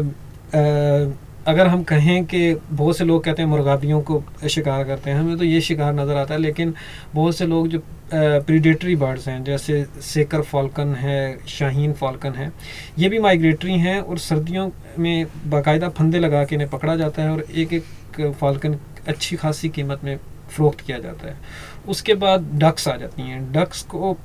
अगर हम कहें कि बहुत से लोग कहते हैं मुर्गाबियों को शिकार करते हैं, हमें तो ये शिकार नज़र आता है, लेकिन बहुत से लोग जो प्रीडेटरी बर्ड्स हैं, जैसे सेकर फॉल्कन है, शाहीन फॉल्कन है, ये भी माइग्रेटरी हैं और सर्दियों में बाकायदा फंदे लगा के इन्हें पकड़ा जाता है और एक एक फॉल्कन अच्छी खासी कीमत में फ़रोख्त किया जाता है। उसके बाद डक्स आ जाती हैं। डक्स को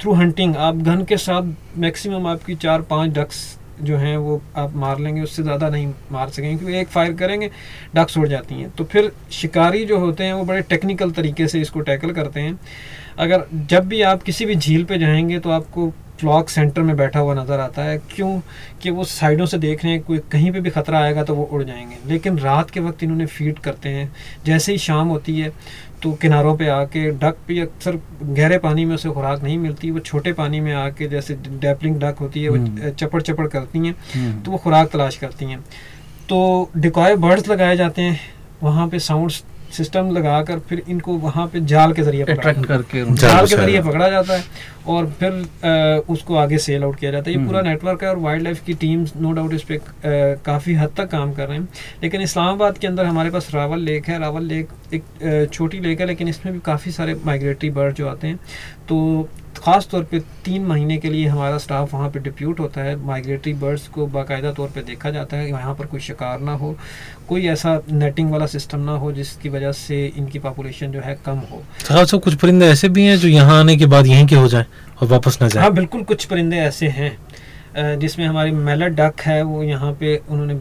थ्रू हंटिंग आप घन के साथ मैक्सिमम आपकी चार पाँच डक्स जो हैं वो आप मार लेंगे, उससे ज़्यादा नहीं मार सकेंगे, क्योंकि एक फायर करेंगे डक्स उड़ जाती हैं। तो फिर शिकारी जो होते हैं, वो बड़े टेक्निकल तरीके से इसको टैकल करते हैं। अगर जब भी आप किसी भी झील पे जाएँगे तो आपको फ्लॉक सेंटर में बैठा हुआ नज़र आता है। क्यों? कि वो साइडों से देख रहे हैं, कोई कहीं पे भी ख़तरा आएगा तो वो उड़ जाएँगे। लेकिन रात के वक्त इन्होंने फ़ीड करते हैं। जैसे ही शाम होती है तो किनारों पे आके डक भी अक्सर गहरे पानी में उसे खुराक नहीं मिलती वो छोटे पानी में आके जैसे डैपलिंग डक होती है वो हम्म। चपड़ चपड़ करती हैं हम्म, तो वो खुराक तलाश करती हैं तो डिकॉय बर्ड्स लगाए जाते हैं वहाँ पे साउंड सिस्टम लगाकर फिर इनको वहाँ पे जाल के ज़रिए अट्रैक्ट करके जाल के ज़रिए पकड़ा जाता है और फिर आ, उसको आगे सेल आउट किया जाता है। ये पूरा हम्म। नेटवर्क है और वाइल्ड लाइफ की टीम्स नो डाउट इस पर काफ़ी हद तक काम कर रहे हैं। लेकिन इस्लामाबाद के अंदर हमारे पास रावल लेक है। रावल लेक एक छोटी लेक है लेकिन इसमें भी काफ़ी सारे माइग्रेटरी बर्ड जो आते हैं। तो ख़ास तौर पे तीन महीने के लिए हमारा स्टाफ वहाँ पे डिप्यूट होता है। माइग्रेटरी बर्ड्स को बाकायदा तौर पे देखा जाता है कि वहाँ पर कोई शिकार ना हो कोई ऐसा नेटिंग वाला सिस्टम ना हो जिसकी वजह से इनकी पॉपुलेशन जो है कम हो। साहब साहब कुछ परिंदे ऐसे भी हैं जो यहाँ आने के बाद यहीं के हो जाएँ और वापस ना जाए? हाँ बिल्कुल कुछ परिंदे ऐसे हैं जिसमें हमारी मेलर डक है वो यहाँ पे उन्होंने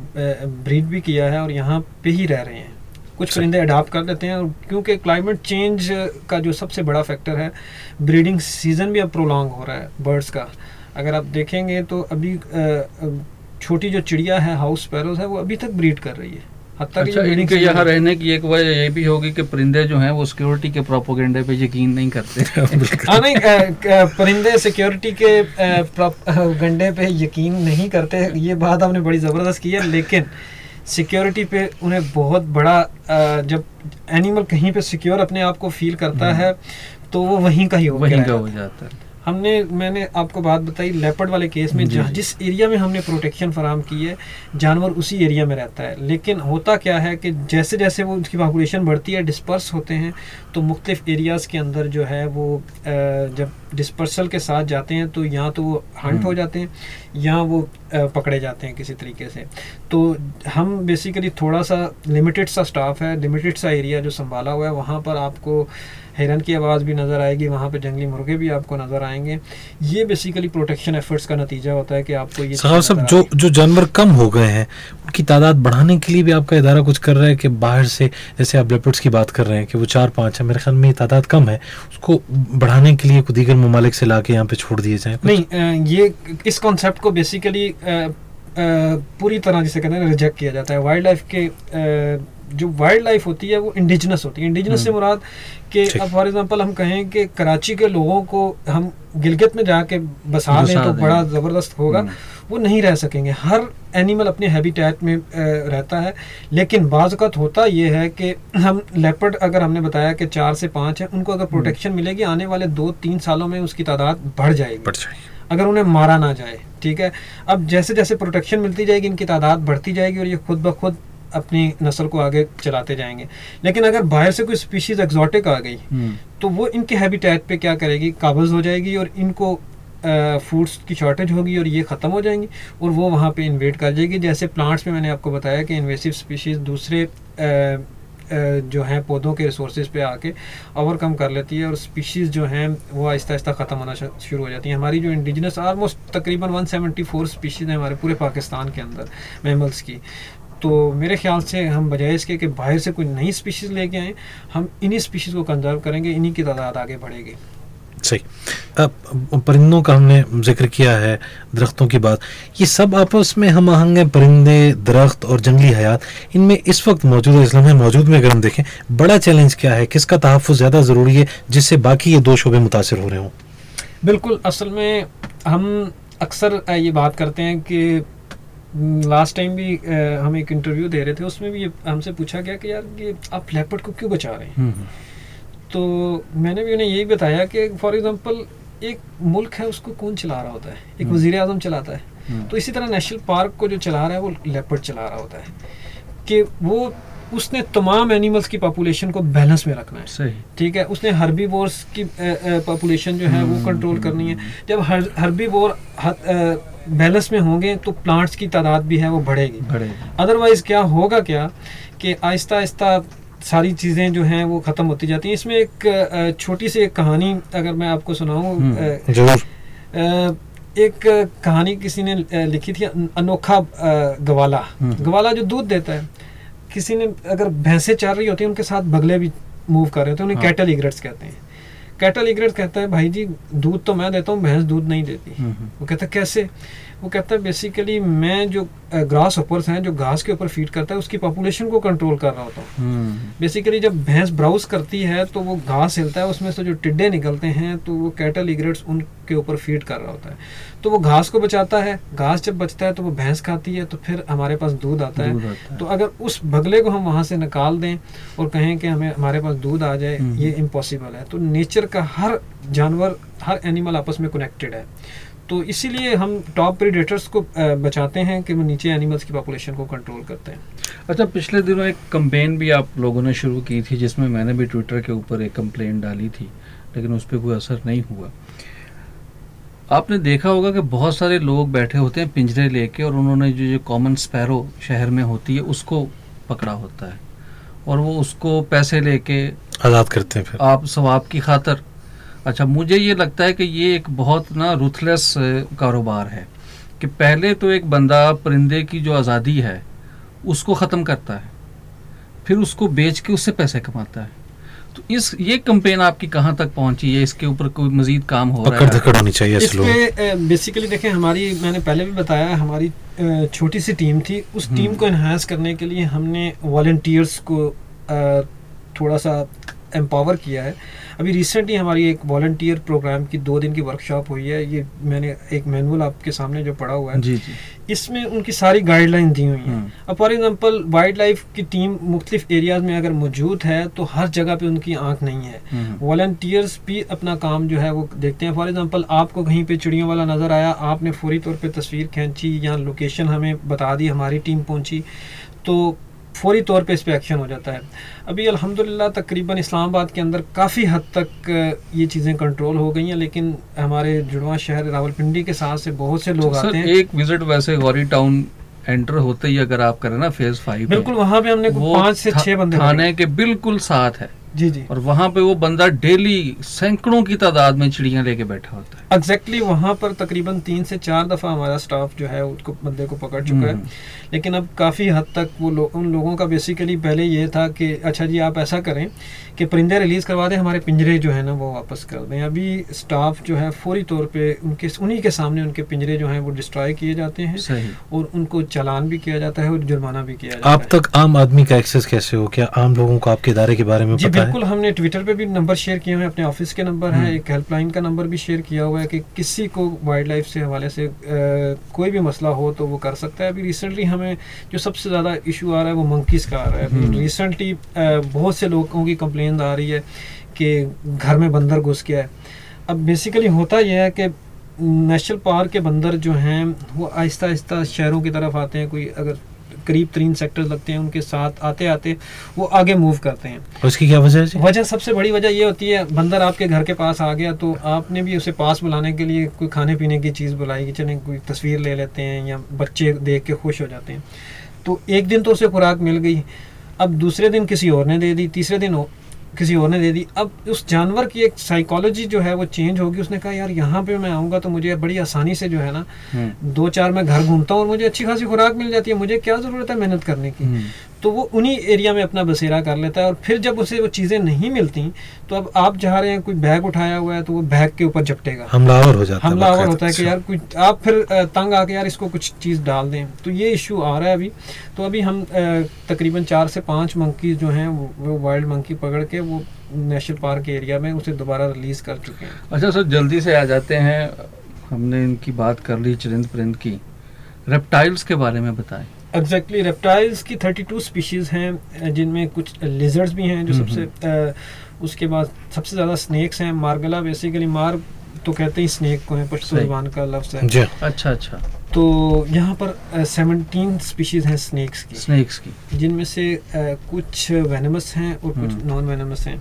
ब्रीड भी किया है और यहाँ पे ही रह रहे हैं। कुछ। परिंदे अडाप्ट कर लेते हैं और क्योंकि क्लाइमेट चेंज का जो सबसे बड़ा फैक्टर है ब्रीडिंग सीज़न भी अब प्रोलॉन्ग हो रहा है बर्ड्स का। अगर आप देखेंगे तो अभी छोटी जो चिड़िया है हाउस पैरोज है वो अभी तक ब्रीड कर रही है। अच्छा इनके यहाँ रहने की एक वजह ये भी होगी कि परिंदे जो हैं वो सिक्योरिटी के प्रोपोगेंडे पे यकीन नहीं करते। हाँ नहीं परिंदे सिक्योरिटी के अ, प्रॉप- पे यकीन नहीं करते ये बात आपने बड़ी ज़बरदस्त की है लेकिन सिक्योरिटी पे उन्हें बहुत बड़ा जब एनिमल कहीं पे सिक्योर अपने आप को फील करता हम्म। है तो वो वहीं का ही हो वहीं का हो जाता है हमने मैंने आपको बात बताई लेपर्ड वाले केस में जहाँ जिस एरिया में हमने प्रोटेक्शन फराम की है जानवर उसी एरिया में रहता है। लेकिन होता क्या है कि जैसे जैसे वो उसकी पॉपुलेशन बढ़ती है डिस्पर्स होते हैं तो मुख्तलिफ़ एरियाज़ के अंदर जो है वो जब डिस्पर्सल के साथ जाते हैं तो यहाँ तो वो हंट हम्म। हो जाते हैं या वो पकड़े जाते हैं किसी तरीके से। तो हम बेसिकली थोड़ा सा लिमिटेड सा स्टाफ है लिमिटेड सा एरिया जो संभाला हुआ है वहाँ पर आपको हिरन की आवाज़ भी नज़र आएगी वहाँ पे जंगली मुर्गे भी आपको नज़र आएँगे। ये बेसिकली प्रोटेक्शन एफर्ट्स का नतीजा होता है कि आपको ये साहब साहब जो जो जानवर कम हो गए हैं उनकी तादाद बढ़ाने के लिए भी आपका इदारा कुछ कर रहा है कि बाहर से जैसे आप लेपर्ड्स की बात कर रहे हैं कि वो चार पाँच है मेरे ख्याल में ये तादाद कम है उसको बढ़ाने के लिए दीगर ममालिक से ला के यहाँ पे छोड़ दिए जाए नहीं ये इस कॉन्सेप्ट को बेसिकली पूरी तरह जिसे कहते हैं रिजेक्ट किया जाता है। वाइल्ड लाइफ के जो वाइल्ड लाइफ होती है वो इंडिजिनस होती है। इंडिजिनस से हम्म। मुराद कि अब फॉर एग्जांपल हम कहें कि कराची के लोगों को हम गिलगित में जाके बसा बसा तो बड़ा ज़बरदस्त होगा। हम्म। वो नहीं रह सकेंगे। हर एनिमल अपने हैबिटेट में रहता है। लेकिन बाज़त होता ये है कि हम लेपर्ड अगर हमने बताया कि चार से पाँच है उनको अगर प्रोटेक्शन मिलेगी आने वाले दो तीन सालों में उसकी तादाद बढ़ जाएगी। बढ़ जाएगी। अगर उन्हें मारा ना जाए ठीक है? अब जैसे जैसे प्रोटेक्शन मिलती जाएगी इनकी तादाद बढ़ती जाएगी और ये खुद ब खुद अपनी नस्ल को आगे चलाते जाएँगे। लेकिन अगर बाहर से कोई स्पीशीज एक्जॉटिक आ गई हम्म, तो वो इनके हैबिटेट पे क्या करेगी? काबज हो जाएगी और इनको फूड्स की शॉर्टेज होगी और ये ख़त्म हो जाएँगी और वो वहाँ पे इन्वेट कर जाएगी। जैसे प्लांट्स में मैंने आपको बताया कि इन्वेसिव स्पीशीज़ दूसरे अ, जो हैं पौधों के रिसोर्सेज पे आके ओवरकम कर लेती है और स्पीशीज़ जो हैं वो आहिस्ता आहिस्ता ख़त्म होना शुरू हो जाती हैं। हमारी जो इंडिजिनस आलमोस्ट तकरीबन 174 स्पीशीज़ हैं हमारे पूरे पाकिस्तान के अंदर मैमल्स की। तो मेरे ख्याल से हम बजाय इसके कि बाहर से कोई नई स्पीशीज़ लेके आएँ हम इन्हीं स्पीशीज़ को कंजर्व करेंगे इन्हीं की तादाद आगे बढ़ेगी। सही। अब परिंदों का हमने ज़िक्र किया है दरख्तों की बात। ये सब आपस में हम आहंग हैं परिंदे दरख्त और जंगली हयात। इनमें इस वक्त मौजूद इस्लाम में मौजूद में अगर हम देखें बड़ा चैलेंज क्या है किसका तहफ़ ज़्यादा ज़रूरी है जिससे बाकी ये दो शोबे मुतासर हो रहे हों? बिल्कुल असल में हम अक्सर ये बात करते हैं कि लास्ट टाइम भी आ, हम एक इंटरव्यू दे रहे थे उसमें भी ये हमसे पूछा गया कि यार ये आप लेपर्ड को क्यों बचा रहे हैं? हम्म, तो मैंने भी उन्हें यही बताया कि फॉर एग्जांपल एक मुल्क है उसको कौन चला रहा होता है? एक हम्म। वज़ीर आज़म चलाता है। हम्म, तो इसी तरह नेशनल पार्क को जो चला रहा है वो लेपर्ड चला रहा होता है। कि वो उसने तमाम एनिमल्स की पॉपुलेशन को बैलेंस में रखना है। सही। ठीक है? उसने हर्बीवोर्स की पॉपुलेशन जो है वो हम्म, कंट्रोल करनी है। हम्म। जब हर हर्बीवोर बैलेंस में होंगे तो प्लांट्स की तादाद भी है वो बढ़ेगी। बढ़ेगा। अदरवाइज़ क्या होगा क्या कि आहिस्ता आहिस्ता सारी चीज़ें जो हैं वो ख़त्म होती जाती हैं। इसमें एक छोटी सी एक कहानी अगर मैं आपको सुनाऊँ हम्म। एक कहानी किसी ने लिखी थी अनोखा गवाला। हम्म। गवाला जो दूध देता है किसी ने अगर भैंसें चल रही होती हैं उनके साथ बगले भी मूव कर रहे होते हैं उन्हें हाँ। कैटल इग्रेट्स कहते हैं। कैटल इग्रेट कहता है भाई जी दूध तो मैं देता हूँ भैंस दूध नहीं देती। हम्म, हम्म, वो कहता कैसे? वो कहता है बेसिकली मैं जो ग्रास ऊपर्स हैं जो घास के ऊपर फ़ीड करता है उसकी पॉपुलेशन को कंट्रोल कर रहा होता हूँ। हम्म, बेसिकली जब भैंस ब्राउज करती है तो वो घास हिलता है उसमें से जो टिड्डे निकलते हैं तो वो कैटल इग्रेट्स उनके ऊपर फ़ीड कर रहा होता है। तो वो घास को बचाता है घास जब बचता है तो वो भैंस खाती है तो फिर हमारे पास दूध आता है। है। तो अगर उस बगले को हम वहाँ से निकाल दें और कहें कि हमें हमारे पास दूध आ जाए हम्म। ये इम्पॉसिबल है। तो नेचर का हर जानवर हर एनिमल आपस में कनेक्टेड है। तो इसीलिए हम टॉप प्रीडेटर्स को बचाते हैं कि वो नीचे एनिमल्स की पॉपुलेशन को कंट्रोल करते हैं। अच्छा पिछले दिनों एक कंपेन भी आप लोगों ने शुरू की थी जिसमें मैंने भी ट्विटर के ऊपर एक कंप्लेन डाली थी लेकिन उस पर कोई असर नहीं हुआ। आपने देखा होगा कि बहुत सारे लोग बैठे होते हैं पिंजरे लेके और उन्होंने जो जो कॉमन स्पैरो शहर में होती है उसको पकड़ा होता है। और वो उसको पैसे लेके आज़ाद करते हैं फिर। आप सवाब की खातर अच्छा मुझे ये लगता है कि ये एक बहुत ना रुथलेस कारोबार है कि पहले तो एक बंदा परिंदे की जो आज़ादी है उसको ख़त्म करता है फिर उसको बेच के उससे पैसे कमाता है। तो इस ये कंपेन आपकी कहाँ तक पहुँची है? इसके ऊपर कोई मजीद काम हो रहा है? होनी चाहिए इसमें बेसिकली देखें हमारी मैंने पहले भी बताया हमारी छोटी सी टीम थी। उस टीम हम्म। को इन्हांस करने के लिए हमने वॉल्टियर्स को थोड़ा सा एम्पावर किया है। अभी रिसेंटली हमारी एक वॉल्टियर प्रोग्राम की दो दिन की वर्कशॉप हुई है। ये मैंने एक मैनुअल आपके सामने जो पड़ा हुआ है। जी जी। इसमें उनकी सारी गाइडलाइन दी हुई हैं। हम्म, अब फॉर एग्जांपल वाइल्ड लाइफ की टीम मुख्तलिफ़ एरियाज़ में अगर मौजूद है तो हर जगह पे उनकी आँख नहीं है। हम्म, वॉल्टियर्स भी अपना काम जो है वो देखते हैं। फॉर एग्जांपल आपको कहीं पे चिड़ियों वाला नज़र आया आपने फौरी तौर पे तस्वीर खींची या लोकेशन हमें बता दी हमारी टीम पहुँची तो फौरी तौर पे इस पर एक्शन हो जाता है। अभी अल्हम्दुलिल्लाह तकरीबन इस्लामाबाद के अंदर काफ़ी हद तक ये चीज़ें कंट्रोल हो गई हैं लेकिन हमारे जुड़वा शहर रावलपिंडी के साथ से बहुत से लोग आते हैं। एक विज़िट वैसे गौरी टाउन एंटर होते ही अगर आप करें ना फ़ेज़ फाइव बिल्कुल वहाँ पे हमने पाँच से छः बंदे थाने के बिल्कुल साथ है। जी जी। और वहाँ पे वो बंदा डेली सैकड़ों की तादाद में चिड़िया लेके बैठा होता है। एग्जैक्टली exactly वहाँ पर तकरीबन तीन से चार दफ़ा हमारा स्टाफ जो है उसको बंदे को पकड़ चुका है। हम्म। लेकिन अब काफ़ी हद तक वो लो, उन लोगों का बेसिकली पहले ये था कि अच्छा जी आप ऐसा करें कि परिंदे रिलीज़ करवा दें हमारे पिंजरे जो है ना वो वापस कर दें। अभी स्टाफ जो है फौरी तौर पर उनके उन्हीं के सामने उनके पिंजरे जो हैं वो डिस्ट्रॉय किए जाते हैं। और उनको चालान भी किया जाता है और जुर्माना भी किया जाता है। आप तक आम आदमी का एक्सेस कैसे हो? क्या आम लोगों को आपके इदारे के बारे में बिल्कुल हमने ट्विटर पे भी नंबर शेयर किए हुए हैं अपने ऑफ़िस के नंबर हैं हम्म। एक हेल्पलाइन का नंबर भी शेयर किया हुआ है कि किसी को वाइल्ड लाइफ से हवाले से अ, कोई भी मसला हो तो वो कर सकता है। अभी रिसेंटली हमें जो सबसे ज़्यादा इशू आ रहा है वो मंकीज़ का आ रहा है। हम्म। रिसेंटली बहुत से लोगों की कंप्लेन आ रही है कि घर में बंदर घुस गया है। अब बेसिकली होता यह है कि नेशनल पार्क के बंदर जो हैं वो आहिस्ता आहिस्ता शहरों की तरफ़ आते हैं। कोई अगर करीब तीन सेक्टर लगते हैं उनके साथ आते आते वो आगे मूव करते हैं। उसकी क्या वजह है वजह सबसे बड़ी वजह ये होती है बंदर आपके घर के पास आ गया तो आपने भी उसे पास बुलाने के लिए कोई खाने पीने की चीज़ बुलाई कि चलें कोई तस्वीर ले लेते हैं या बच्चे देख के खुश हो जाते हैं। तो एक दिन तो उसे खुराक मिल गई अब दूसरे दिन किसी और ने दे दी तीसरे दिन किसी और ने दे दी। अब उस जानवर की एक साइकोलॉजी जो है वो चेंज होगी। उसने कहा यार यहाँ पे मैं आऊँगा तो मुझे बड़ी आसानी से जो है ना हम्म, दो चार मैं घर घूमता हूँ और मुझे अच्छी खासी खुराक मिल जाती है। मुझे क्या ज़रूरत है मेहनत करने की? हम्म, तो वो उन्हीं एरिया में अपना बसेरा कर लेता है और फिर जब उसे वो चीज़ें नहीं मिलती तो अब आप जा रहे हैं कोई बैग उठाया हुआ है तो वो बैग के ऊपर झपटेगा हमलावर हो जाता है हमलावर होता है कि यार कुछ आप फिर तंग आके यार इसको कुछ चीज़ डाल दें। तो ये इशू आ रहा है अभी। तो अभी हम तकरीबन चार से पाँच मंकी जो हैं वो, वाइल्ड मंकी पकड़ के वो नेशनल पार्क के एरिया में उसे दोबारा रिलीज़ कर चुके हैं। अच्छा सर जल्दी से आ जाते हैं। हमने इनकी बात कर ली चरिंद परिंद की। रेप्टाइल्स के बारे में बताएँ। एग्जैक्टली रेप्टाइल्स की 32 स्पीशीज़ हैं जिनमें कुछ लिजर्ड्स भी हैं जो हम्म, सबसे अ, उसके बाद सबसे ज़्यादा स्नेक्स हैं मार्गला बेसिकली मार तो कहते ही स्नेक को है पश्तो। ज़ुबान का लफ्ज़ है। अच्छा अच्छा। तो यहाँ पर सेवनटीन स्पीशीज़ हैं स्नेक्स की। स्नेक्स की। जिनमें से अ, कुछ वेनमस हैं और कुछ हम्म। नॉन वेनमस हैं।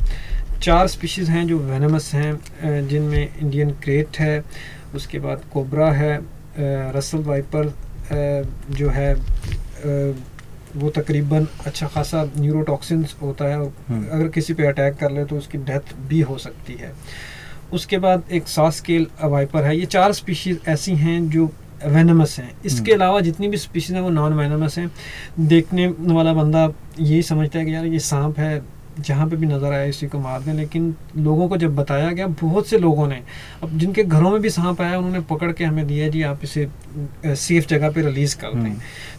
चार स्पीशीज़ हैं जो वेनमस हैं जिनमें इंडियन क्रेट है उसके बाद कोबरा है रसल वाइपर जो है वो तकरीबन अच्छा खासा न्यूरोटॉक्सिन्स होता है और हम्म। अगर किसी पे अटैक कर ले तो उसकी डेथ भी हो सकती है उसके बाद एक सास स्केल वाइपर है ये चार स्पीशीज़ ऐसी हैं जो वेनमस हैं इसके हम्म। अलावा जितनी भी स्पीशीज़ हैं वो नॉन वेनमस हैं देखने वाला बंदा यही समझता है कि यार ये सांप है जहाँ पे भी नज़र आया इसी को मार दें लेकिन लोगों को जब बताया गया बहुत से लोगों ने अब जिनके घरों में भी सांप आया उन्होंने पकड़ के हमें दिया जी आप इसे सेफ़ जगह पे रिलीज़ कर दें हम्म।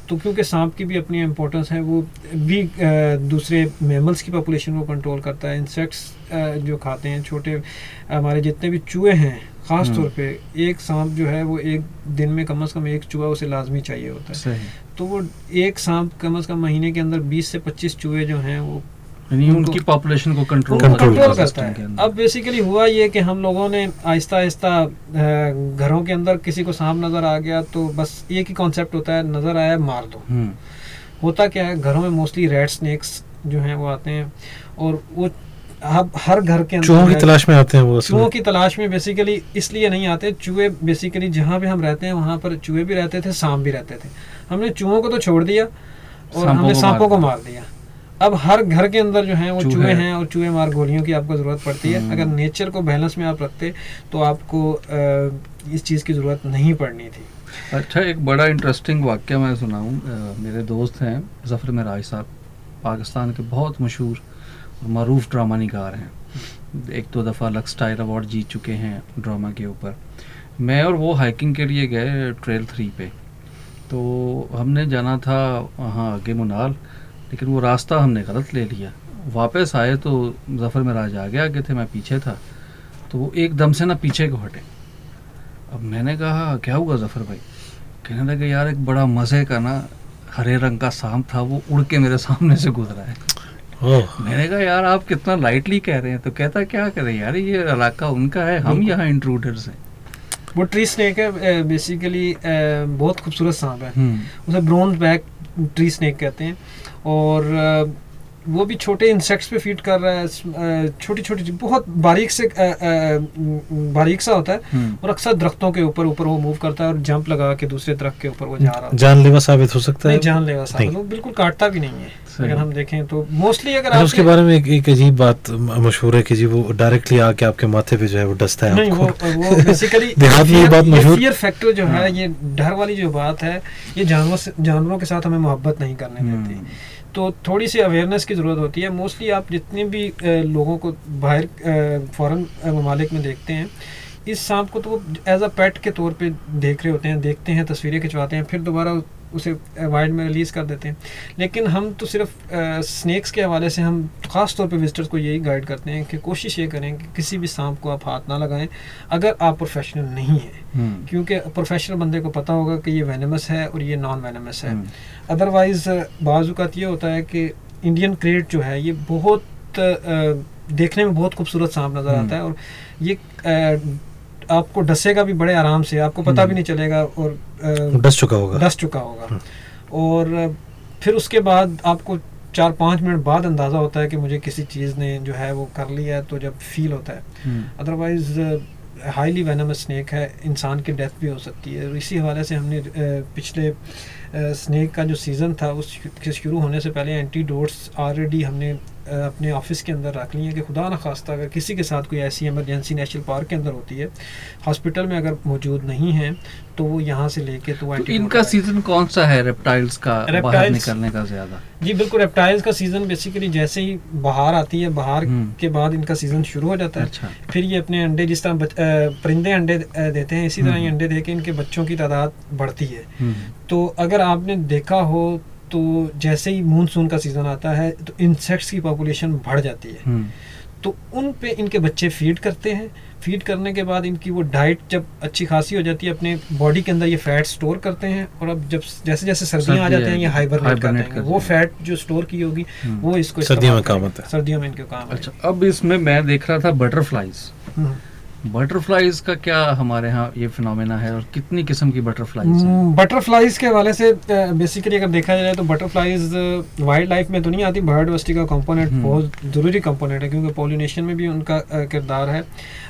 तो क्योंकि सांप की भी अपनी इम्पोर्टेंस है वो भी दूसरे मेमल्स की पॉपुलेशन को कंट्रोल करता है इंसेक्ट्स जो खाते हैं छोटे हमारे जितने भी चूहे हैं ख़ास हम्म। तौर पे एक सांप जो है वो एक दिन में कम से कम एक चूहा उसे लाजमी चाहिए होता है तो वो एक सांप कम से कम महीने के अंदर 20 से 25 चूहे जो हैं वो उनको- उनकी पॉपुलेशन को कंट्रोल कंट्रोल करता है। अब बेसिकली हुआ ये कि हम लोगों ने आहिस्ता आहिस्ता घरों के अंदर किसी को सांप नज़र आ गया तो बस एक ही कॉन्सेप्ट होता है नज़र आया मार दो। होता क्या है घरों में मोस्टली रेड स्नेक्स जो हैं वो आते हैं और वो अब हर घर के अंदर चूहों की तलाश में आते हैं वो चूहों की तलाश में बेसिकली इसलिए नहीं आते चूहे बेसिकली जहाँ पे हम रहते हैं वहाँ पर चूहे भी रहते थे सांप भी रहते थे। हमने चूहों को तो छोड़ दिया और हमने सांपों को मार दिया। अब हर घर के अंदर जो है वो चूहे हैं। हैं और चूहे मार गोलियों की आपको ज़रूरत पड़ती है। हम्म। अगर नेचर को बैलेंस में आप रखते तो आपको इस चीज़ की ज़रूरत नहीं पड़नी थी। अच्छा एक बड़ा इंटरेस्टिंग वाक्य मैं सुनाऊँ। मेरे दोस्त हैं जफ़र मराज साहब पाकिस्तान के बहुत मशहूर और मरूफ ड्रामा निगार हैं। एक दो दफ़ा लक्स टायर अवार्ड जीत चुके हैं ड्रामा के ऊपर। मैं और वो हाइकिंग के लिए गए ट्रेल थ्री पे। तो हमने जाना था वहाँ आगे मुनाल। लेकिन वो रास्ता हमने गलत ले लिया। वापस आए तो जफ़र मराज आगे आगे थे मैं पीछे था। तो वो एकदम से ना पीछे को हटे। अब मैंने कहा क्या हुआ जफ़र भाई? कहने लगे यार एक बड़ा मज़े का ना हरे रंग का सांप था वो उड़ के मेरे सामने से गुजरा है। मैंने कहा यार आप कितना लाइटली कह रहे हैं। तो कहता क्या करें यार ये इलाका उनका है हम यहाँ इंट्रूडर्स हैं। वो ट्री स्नैक है बेसिकली बहुत खूबसूरत सांप है। हम्म, उसे ब्रोंज बैक ट्री स्नैक कहते हैं। और वो भी छोटे इंसेक्ट्स पे फ़ीड कर रहा है छोटी छोटी बहुत बारीक से बारीक सा होता है हम्म। और अक्सर दरख्तों के ऊपर ऊपर वो मूव करता है और जंप लगा के दूसरे दरख्त के ऊपर वो जा रहा है। जानलेवा साबित हो सकता है। जानलेवा नहीं। वो बिल्कुल काटता भी नहीं है। अगर हम देखें तो मोस्टली अगर अच्छा, आप उसके बारे में एक, एक अजीब बात मशहूर है कि जी वो डायरेक्टली आके आपके माथे पे जो है वो डसता है नहीं वो वो बेसिकली देहात में ये बात मशहूर- फियर फैक्टर जो है हाँ। ये डर वाली जो बात है ये जानवर जानवरों के साथ हमें मोहब्बत नहीं करने देती। हम्म, तो थोड़ी सी अवेयरनेस की ज़रूरत होती है। मोस्टली आप जितने भी लोगों को बाहर फॉरेन ममालिक में देखते हैं, इस सांप को तो वो एज अ पेट के तौर पे देख रहे होते हैं, देखते हैं, तस्वीरें खिंचवाते हैं, फिर दोबारा उसे वाइल्ड में रिलीज़ कर देते हैं। लेकिन हम तो सिर्फ़ स्नैक्स के हवाले से हम ख़ास तौर पे विजिटर्स को यही गाइड करते हैं कि कोशिश ये करें कि किसी भी सांप को आप हाथ ना लगाएँ अगर आप प्रोफेशनल नहीं हैं। हम्म, क्योंकि प्रोफेशनल बंदे को पता होगा कि ये वेनमस है और ये नॉन वेनमस है। हम्म, अदरवाइज़ बाज़ात ये होता है कि इंडियन क्रेट जो है ये बहुत अ, देखने में बहुत खूबसूरत सांप नज़र हम्म। आता है और ये आपको डसेगा भी बड़े आराम से आपको पता भी हम्म। नहीं चलेगा और डस चुका होगा। डस चुका होगा। और फिर उसके बाद आपको चार पाँच मिनट बाद अंदाज़ा होता है कि मुझे किसी चीज़ ने जो है वो कर लिया है तो जब फील होता है। Hmm, otherwise highly venomous snake है इंसान की डेथ भी हो सकती है। इसी हवाले से हमने पिछले स्नैक का जो सीज़न था उस के शुरू होने से पहले एंटीडोट्स ऑलरेडी हमने अपने ऑफ़िस के अंदर रख ली हैं कि खुदा न खास्ता अगर किसी के साथ कोई ऐसी इमरजेंसी नेशनल पार्क के अंदर होती है हॉस्पिटल में अगर मौजूद नहीं है तो वो यहाँ से लेके तो तो इनका सीज़न कौन सा है रेप्टाइल्स का बाहर निकलने का ज़्यादा? जी बिल्कुल रेप्टाइल्स का सीज़न बेसिकली जैसे ही बाहर आती है बाहर हम्म। के बाद इनका सीज़न शुरू हो जाता है। अच्छा। फिर ये अपने अंडे जिस तरह परिंदे अंडे देते हैं इसी तरह ये हम्म। अंडे दे के इनके बच्चों की तादाद बढ़ती है। हम्म, तो अगर आपने देखा हो तो जैसे ही मानसून का सीज़न आता है तो इंसेक्ट्स की पॉपुलेशन बढ़ जाती है। हम्म, तो उन पे इनके बच्चे फ़ीड करते हैं। फ़ीड करने के बाद इनकी वो डाइट जब अच्छी खासी हो जाती है अपने बॉडी के अंदर ये फैट स्टोर करते हैं और अब जब जैसे जैसे सर्दियाँ आ जाती हैं ये आएगी, हाइबरनेट कर hibernate वो फैट जो स्टोर की होगी हम्म। वो इसको सर्दियों में काम आता है। सर्दियों में इनके काम अच्छा अब इसमें मैं देख रहा था बटरफ्लाईज हम्म। बटरफ्लाईज का क्या हमारे यहाँ ये फिनोमेना है और कितनी किस्म की बटरफ्लाईज हैं बटरफ्लाइज के हवाले से बेसिकली अगर देखा जाए तो बटरफ्लाइज वाइल्ड लाइफ में तो नहीं आती बायोडाइवर्सिटी का कंपोनेंट हम्म। बहुत ज़रूरी कंपोनेंट है क्योंकि पॉलिनेशन में भी उनका किरदार है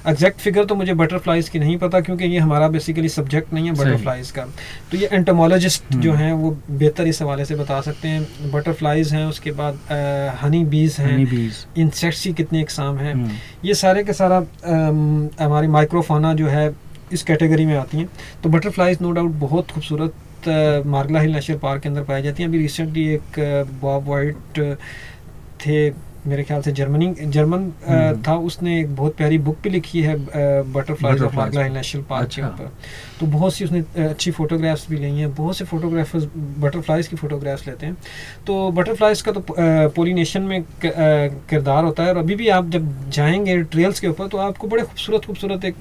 एग्जैक्ट फिगर तो मुझे बटरफ्लाइज की नहीं पता क्योंकि ये हमारा बेसिकली सब्जेक्ट नहीं है सही। बटरफ्लाइज का तो ये एंटोमोलॉजिस्ट जो हम्म। हैं वो बेहतर इस हवाले से बता सकते हैं बटरफ्लाइज हैं उसके बाद हनी बीज हैं इंसेक्ट्स की कितनी इकसाम हैं हम्म, ये सारे के सारा हमारी माइक्रोफाना जो है, इस कैटेगरी में आती हैं। तो बटरफ्लाइज नो डाउट बहुत खूबसूरत मार्गला हिल नेशनल पार्क के अंदर पाई जाती हैं। अभी रिसेंटली एक बॉब वाइट थे मेरे ख्याल से जर्मनी जर्मन हम्म। था उसने एक बहुत प्यारी बुक भी लिखी है butterfly of. Hill national park के अच्छा। ऊपर तो बहुत सी उसने अच्छी फोटोग्राफ्स भी ली हैं बहुत से फोटोग्राफर्स बटरफ्लाइज की फोटोग्राफ्स लेते हैं तो बटरफ्लाइज का तो पोलिनेशन में किरदार होता है और अभी भी आप जब जाएँगे ट्रेल्स के ऊपर तो आपको बड़े खूबसूरत खूबसूरत एक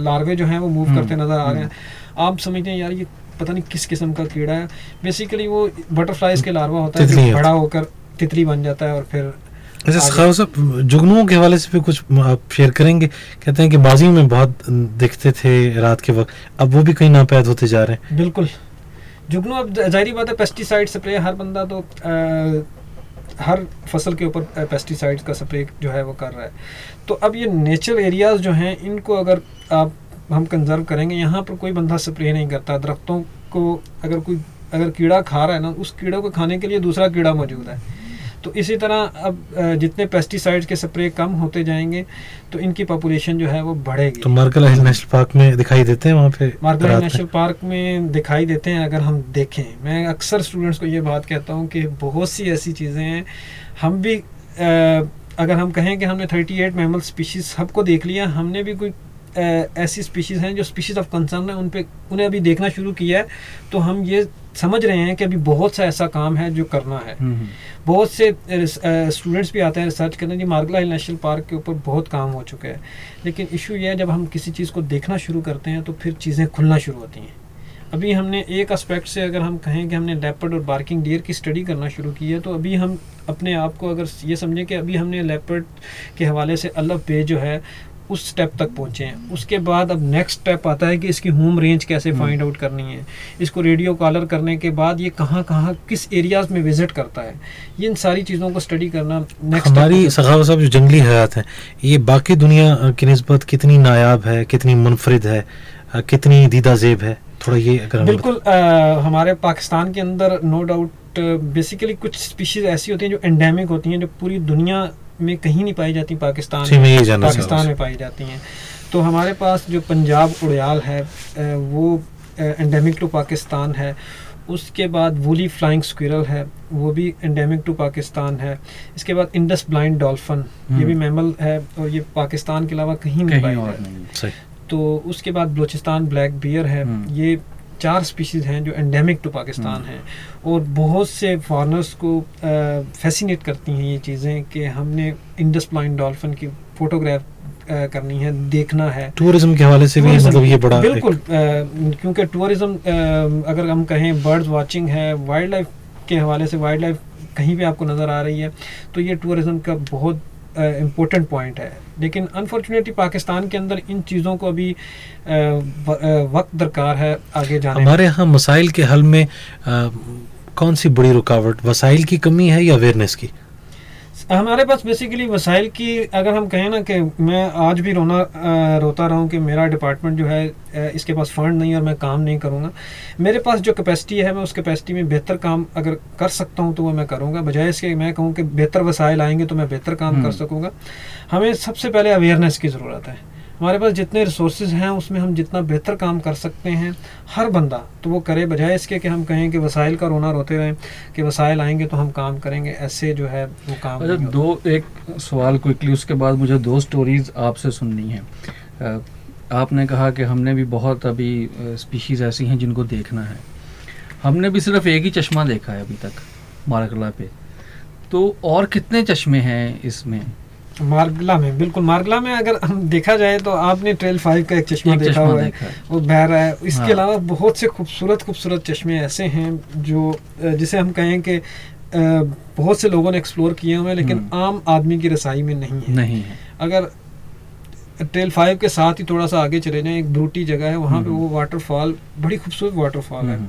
लार्वे जो हैं वो मूव हम्म, करते नज़र आ रहे हम्म। हैं आप समझते हैं यार ये पता नहीं किस किस्म का कीड़ा है बेसिकली वो बटरफ्लाइज के लार्वा होता है जो बड़ा होकर तितली बन जाता है और फिर अच्छा आगे। साहब जुगनुओं के हवाले से भी कुछ आप शेयर करेंगे? कहते हैं कि माजी में बहुत दिखते थे रात के वक्त अब वो भी कहीं नापैद होते जा रहे हैं। बिल्कुल। जुगनू अब ज़ाहिर बात है पेस्टिसाइड स्प्रे हर बंदा तो अ, हर फ़सल के ऊपर पेस्टिसाइड्स का स्प्रे जो है वो कर रहा है। तो अब ये नेचुरल एरियाज़ जो हैं इनको अगर आप हम कंजर्व करेंगे यहाँ पर कोई बंदा स्प्रे नहीं करता। दरख्तों को अगर कोई अगर कीड़ा खा रहा है ना उस कीड़े को खाने के लिए दूसरा कीड़ा मौजूद है। तो इसी तरह अब जितने पेस्टिसाइड के स्प्रे कम होते जाएँगे तो इनकी पॉपुलेशन जो है वो बढ़ेगी। तो मार्कला हिल नेशनल पार्क में दिखाई देते हैं वहाँ पे मार्गला रात में? नेशनल पार्क में दिखाई देते हैं अगर हम देखें। मैं अक्सर स्टूडेंट्स को ये बात कहता हूँ कि बहुत सी ऐसी चीज़ें हैं। हम भी अगर हम कहें कि हमने 38 एट मैमल स्पीशीज सबको देख लिया हमने भी कोई ऐसी स्पीशीज़ हैं जो स्पीशीज़ ऑफ़ कंसर्न है उन पर उन्हें अभी देखना शुरू किया है तो हम ये समझ रहे हैं कि अभी बहुत सा ऐसा काम है जो करना है। हम्म, हम्म, बहुत से स्टूडेंट्स भी आते हैं रिसर्च करने जी मार्गला हिल नेशनल पार्क के ऊपर बहुत काम हो चुका है। लेकिन इशू यह है जब हम किसी चीज़ को देखना शुरू करते हैं तो फिर चीज़ें खुलना शुरू होती हैं। अभी हमने एक एस्पेक्ट से अगर हम कहें कि हमने लेपर्ड और बार्किंग डियर की स्टडी करना शुरू की है तो अभी हम अपने आप को अगर ये समझें कि अभी हमने लेपर्ड के हवाले से अलग पे जो है उस स्टेप तक पहुँचे हैं। उसके बाद अब नेक्स्ट स्टेप आता है कि इसकी होम रेंज कैसे हम्म। फाइंड आउट करनी है। इसको रेडियो कॉलर करने के बाद ये कहाँ कहाँ किस एरियाज़ में विज़िट करता है। ये इन सारी चीज़ों को स्टडी करना नेक्स्ट हमारी सखावत साहब जो जंगली हयात है ये बाकी दुनिया की नस्बत कितनी नायाब है कितनी मुनफरद है कितनी दीदा जेब है? थोड़ा ये अगर बिल्कुल हमारे पाकिस्तान के अंदर नो डाउट बेसिकली कुछ स्पीशीज ऐसी होती हैं जो एंडेमिक होती हैं जो पूरी दुनिया में कहीं नहीं पाई जाती पाकिस्तान मैं पाकिस्तान में पाई जाती हैं। तो हमारे पास जो पंजाब उड़याल है वो एंडेमिक टू पाकिस्तान है। उसके बाद वूली फ्लाइंग स्क्विरल है वो भी एंडेमिक टू पाकिस्तान है। इसके बाद इंडस ब्लाइंड डॉल्फिन ये भी हम्म। मैमल है और ये पाकिस्तान के अलावा कहीं नहीं पाई जाती तो उसके बाद बलूचिस्तान ब्लैक बियर है हम्म। ये चार स्पीशीज हैं जो एंडेमिक टू पाकिस्तान हम्म। हैं और बहुत से फॉरनर्स को फैसिनेट करती हैं ये चीज़ें कि हमने इंडस ब्लाइंड डॉल्फिन की फोटोग्राफ करनी है देखना है टूरिज़्म के हवाले से भी मतलब ये बड़ा बिल्कुल क्योंकि टूरिज़्म अगर हम कहें बर्ड्स वाचिंग है वाइल्ड लाइफ के हवाले से वाइल्ड लाइफ कहीं भी आपको नज़र आ रही है तो ये टूरिज़्म का बहुत इम्पोर्टेंट पॉइंट है। लेकिन अनफॉर्चुनेटली पाकिस्तान के अंदर इन चीज़ों को अभी वक्त दरकार है आगे जाने हमारे यहाँ मसाइल के हल में आ, कौन सी बड़ी रुकावट? वसाइल की कमी है या अवेयरनेस की? हमारे पास बेसिकली वसाइल की अगर हम कहें ना कि मैं आज भी रोना रोता रहा हूँ कि मेरा डिपार्टमेंट जो है इसके पास फंड नहीं और मैं काम नहीं करूँगा। मेरे पास जो कैपेसिटी है मैं उस कैपेसिटी में बेहतर काम अगर कर सकता हूँ तो वह मैं करूँगा। बजाय इसके मैं कहूँ कि बेहतर वसाइल आएँगे तो मैं बेहतर काम कर हम्म। सकूँगा। हमें सबसे पहले अवेयरनेस की ज़रूरत है। हमारे पास जितने रिसोर्सेज हैं उसमें हम जितना बेहतर काम कर सकते हैं हर बंदा तो वो करे बजाय इसके कि हम कहें कि वसाइल का रोना रोते रहें कि वसाइल आएँगे तो हम काम करेंगे ऐसे जो है वो काम अच्छा दो एक सवाल क्विकली उसके बाद मुझे दो स्टोरीज आपसे सुननी है। आपने कहा कि हमने भी बहुत अभी स्पीशीज़ ऐसी हैं जिनको देखना है। हमने भी सिर्फ़ एक ही चश्मा देखा है अभी तक मारकला पे। तो और कितने चश्मे हैं इसमें? मार्गला में बिल्कुल मार्गला में अगर हम देखा जाए तो आपने ट्रेल फाइव का एक चश्मा एक देखा हुआ है। वो बह रहा है। इसके हाँ। अलावा बहुत से खूबसूरत खूबसूरत चश्मे ऐसे हैं जो जिसे हम कहें कि बहुत से लोगों ने एक्सप्लोर किए हुए हैं लेकिन हम्म। आम आदमी की रसाई में नहीं है। नहीं है। अगर ट्रेल फाइव के साथ ही थोड़ा सा आगे चले जाएँ एक ब्रूटी जगह है वहाँ पे हम्म। वो वाटरफॉल बड़ी खूबसूरत वाटरफॉल है। हम्म,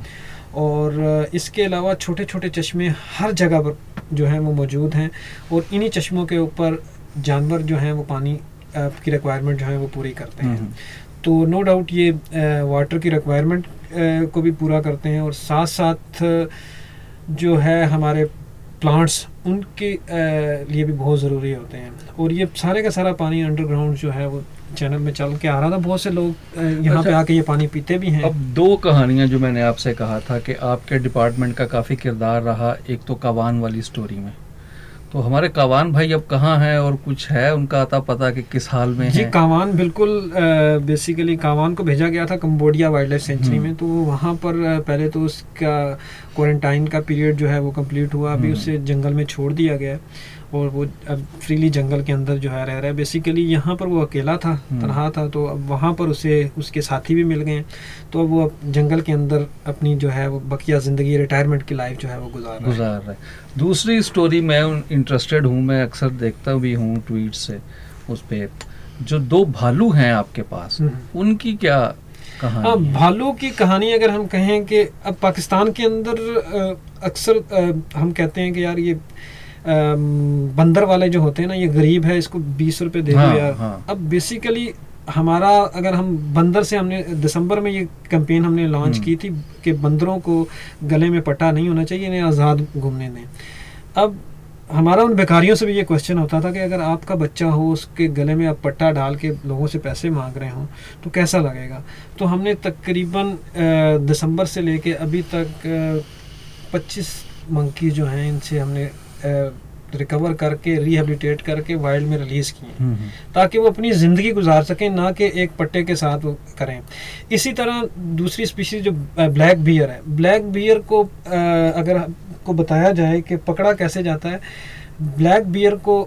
और इसके अलावा छोटे छोटे चश्मे हर जगह पर जो हैं वो मौजूद हैं। और इन्हीं चश्मों के ऊपर जानवर जो हैं वो पानी की रिक्वायरमेंट जो है वो पूरी करते हैं। हम्म, तो नो डाउट ये वाटर की रिक्वायरमेंट को भी पूरा करते हैं और साथ साथ जो है हमारे प्लांट्स उनके लिए भी बहुत ज़रूरी होते हैं। और ये सारे का सारा पानी अंडरग्राउंड जो है वो चैनल में चल के आ रहा था बहुत से लोग यहाँ पे अच्छा। आके ये पानी पीते भी हैं। अब दो कहानियाँ जो मैंने आपसे कहा था कि आपके डिपार्टमेंट का काफ़ी किरदार रहा एक तो कावान वाली स्टोरी में। तो हमारे कावान भाई अब कहाँ हैं और कुछ है उनका आता पता कि किस हाल में जी कावान बिल्कुल बेसिकली कावान को भेजा गया था कम्बोडिया वाइल्ड लाइफ सेंचुरी। में तो वहाँ पर पहले तो उसका क्वारंटाइन का पीरियड जो है वो कंप्लीट हुआ अभी हम्म। उसे जंगल में छोड़ दिया गया है और वो अब फ्रीली जंगल के अंदर जो है रह रहा है। बेसिकली यहाँ पर वो अकेला था हम्म। तनहा था तो अब वहाँ पर उसे उसके साथी भी मिल गए। तो अब वो अब जंगल के अंदर अपनी जो है वो बकिया ज़िंदगी रिटायरमेंट की लाइफ जो है वो गुजार रहा है। गुजार रहे दूसरी स्टोरी मैं इंटरेस्टेड हूँ मैं अक्सर देखता भी हूँ ट्वीट से उस पर जो दो भालू हैं आपके पास हम्म। उनकी क्या हाँ भालू की कहानी अगर हम कहें कि अब पाकिस्तान के अंदर अक्सर हम कहते हैं कि यार ये बंदर वाले जो होते हैं ना ये गरीब है इसको बीस रुपए दे दो हाँ, यार हाँ। अब बेसिकली हमारा अगर हम बंदर से हमने दिसंबर में ये कैंपेन हमने लॉन्च हम्म। की थी कि बंदरों को गले में पट्टा नहीं होना चाहिए इन्हें आज़ाद घूमने दें अब हमारा उन बेकारियों से भी ये क्वेश्चन होता था कि अगर आपका बच्चा हो उसके गले में आप पट्टा डाल के लोगों से पैसे मांग रहे हों तो कैसा लगेगा तो हमने तकरीबन दिसंबर से लेके अभी तक पच्चीस मंकी जो हैं इनसे हमने रिकवर करके रिहेबिलिटेट करके वाइल्ड में रिलीज़ किए। हम्म, हम्म, ताकि वो अपनी ज़िंदगी गुजार सकें ना कि एक पट्टे के साथ वो करें। इसी तरह दूसरी स्पीशीज जो ब्लैक बियर है। ब्लैक बियर को अगर को बताया जाए कि पकड़ा कैसे जाता है ब्लैक बियर को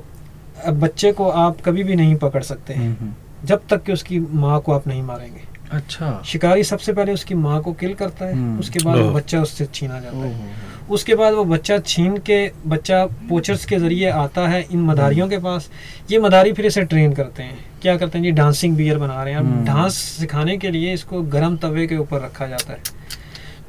बच्चे को आप कभी भी नहीं पकड़ सकते। हैं हम्म। जब तक कि उसकी माँ को आप नहीं मारेंगे। अच्छा। शिकारी सबसे पहले उसकी माँ को किल करता है हम्म। उसके बाद वो बच्चा उससे छीना जाता है। उसके बाद वो बच्चा छीन के बच्चा पोचर्स के ज़रिए आता है इन मदारियों के पास। ये मदारी फिर इसे ट्रेन करते हैं। क्या करते हैं जी? डांसिंग बियर बना रहे हैं। अब हम्म। डांस सिखाने के लिए इसको गर्म तवे के ऊपर रखा जाता है।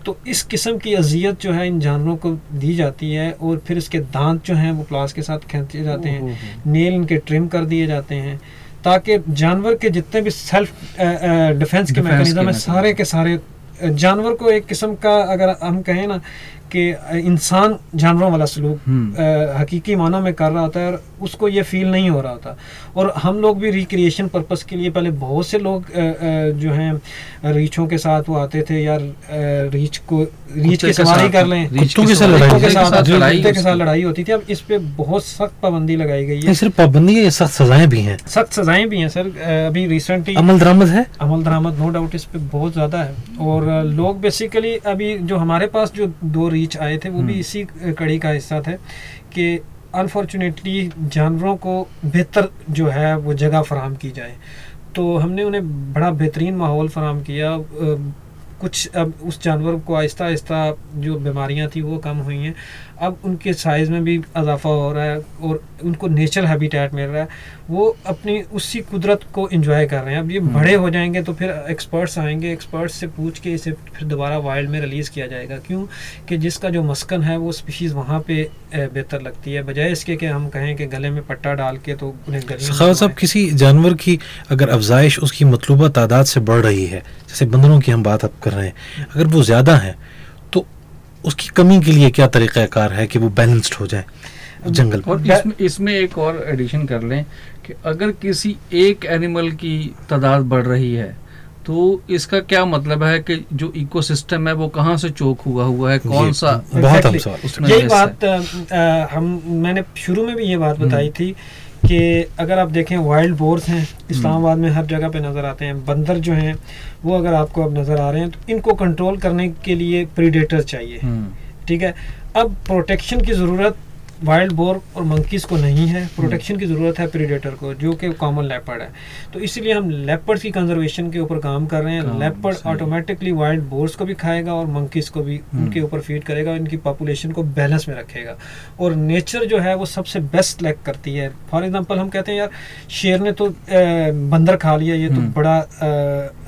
तो इस किस्म की अजियत जो है इन जानवरों को दी जाती है और फिर इसके दांत जो हैं वो प्लास के साथ खींचे जाते हैं। नेल इनके ट्रिम कर दिए जाते हैं। ताकि जानवर के जितने भी सेल्फ डिफेंस के मैकेनिज्म है सारे के सारे जानवर को एक किस्म का अगर हम कहें ना कि इंसान जानवरों वाला सलूक हम्म। हकीकी मानों में कर रहा होता है और उसको ये फील नहीं हो रहा होता और हम लोग भी रिक्रिएशन पर्पस के लिए पहले बहुत से लोग अ, अ, जो हैं रीछों के साथ वो आते थे यार रीछ को रीछ के सवारी साथ- कर लें। कुत्तों के साथ लड़ाई के साथ लड़ाई कुत्ते के साथ लड़ाई होती थी अब इस पे बहुत सख्त पाबंदी लगाई गई है। सिर्फ़ पाबंदी है सख्त सजाएँ भी हैं। सख्त सजाएँ भी हैं सर। अभी रिसेंटली अमल दरामद है? अमल दरामद नो डाउट इस पे बहुत ज़्यादा है। और लोग बेसिकली अभी जो हमारे पास जो दो रीच आए थे वो भी हम्म। इसी कड़ी का हिस्सा थे कि अनफॉर्चुनेटली जानवरों को बेहतर जो है वो जगह फराहम की जाए। तो हमने उन्हें बड़ा बेहतरीन माहौल फराहम किया। कुछ अब उस जानवर को आहिस्ता आहिस्ता जो बीमारियाँ थी वो कम हुई हैं। अब उनके साइज़ में भी इजाफा हो रहा है और उनको नेचर हैबिटेट मिल रहा है। वो अपनी उसी कुदरत को एंजॉय कर रहे हैं। अब ये हम्म। बड़े हो जाएँगे तो फिर एक्सपर्ट्स आएँगे। एक्सपर्ट्स से पूछ के इसे फिर दोबारा वाइल्ड में रिलीज़ किया जाएगा। क्यों? कि जिसका जो मस्कन है वो स्पीशीज़ वहाँ पे बेहतर लगती है। बजाय इसके कि हम कहें कि गले में पट्टा डाल के तो उन्हें सखावत साहब किसी जानवर की अगर अफजाइश उसकी मतलूबा तादाद से बढ़ रही है जैसे बंदरों की हम बात अब कर रहे हैं अगर वो ज़्यादा है उसकी कमी के लिए क्या तरीक़ाकार है कि वो बैलेंस्ड हो जाए जंगल और इसमें इसमें एक और एडिशन कर लें कि अगर किसी एक एनिमल की तादाद बढ़ रही है तो इसका क्या मतलब है कि जो इकोसिस्टम है वो कहाँ से चोक हुआ हुआ है कौन सा बहुत Exactly. यही बात अ, हम मैंने शुरू में भी ये बात बताई हम्म। थी कि अगर आप देखें वाइल्ड बोर्स हैं इस्लामाबाद में हर जगह पे नज़र आते हैं। बंदर जो हैं वो अगर आपको अब नज़र आ रहे हैं तो इनको कंट्रोल करने के लिए प्रीडेटर चाहिए। हम्म, ठीक है? अब प्रोटेक्शन की ज़रूरत वाइल्ड बोर और मंकीज़ को नहीं है प्रोटेक्शन की ज़रूरत है प्रीडेटर को जो कि कॉमन लेपर्ड है। तो इसीलिए हम लेपर्ड्स की कंजर्वेशन के ऊपर काम कर रहे हैं। लेपर्ड ऑटोमेटिकली वाइल्ड बोर्स को भी खाएगा और मंकीज़ को भी हम्म। उनके ऊपर फ़ीड करेगा इनकी पॉपुलेशन को बैलेंस में रखेगा। और नेचर जो है वो सबसे बेस्ट लैक करती है। फॉर एग्ज़ाम्पल हम कहते हैं यार शेर ने तो बंदर खा लिया ये तो हम्म। बड़ा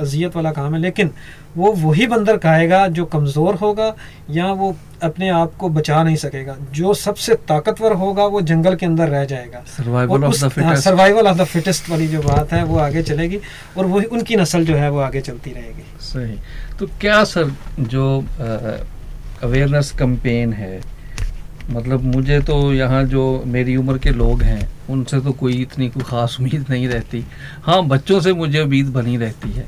अजियत वाला काम है। लेकिन वो वही बंदर खाएगा जो कमज़ोर होगा या वो अपने आप को बचा नहीं सकेगा। जो सबसे ताकतवर होगा वो जंगल के अंदर रह जाएगा। Survival of the fittest of the fittest वाली जो बात है वो आगे चलेगी और वही उनकी नस्ल जो है वो आगे चलती रहेगी। सही। तो क्या सर जो अवेयरनेस कैंपेन है मतलब मुझे तो यहाँ जो मेरी उम्र के लोग हैं उनसे तो कोई इतनी कोई ख़ास उम्मीद नहीं रहती। हाँ बच्चों से मुझे उम्मीद बनी रहती है।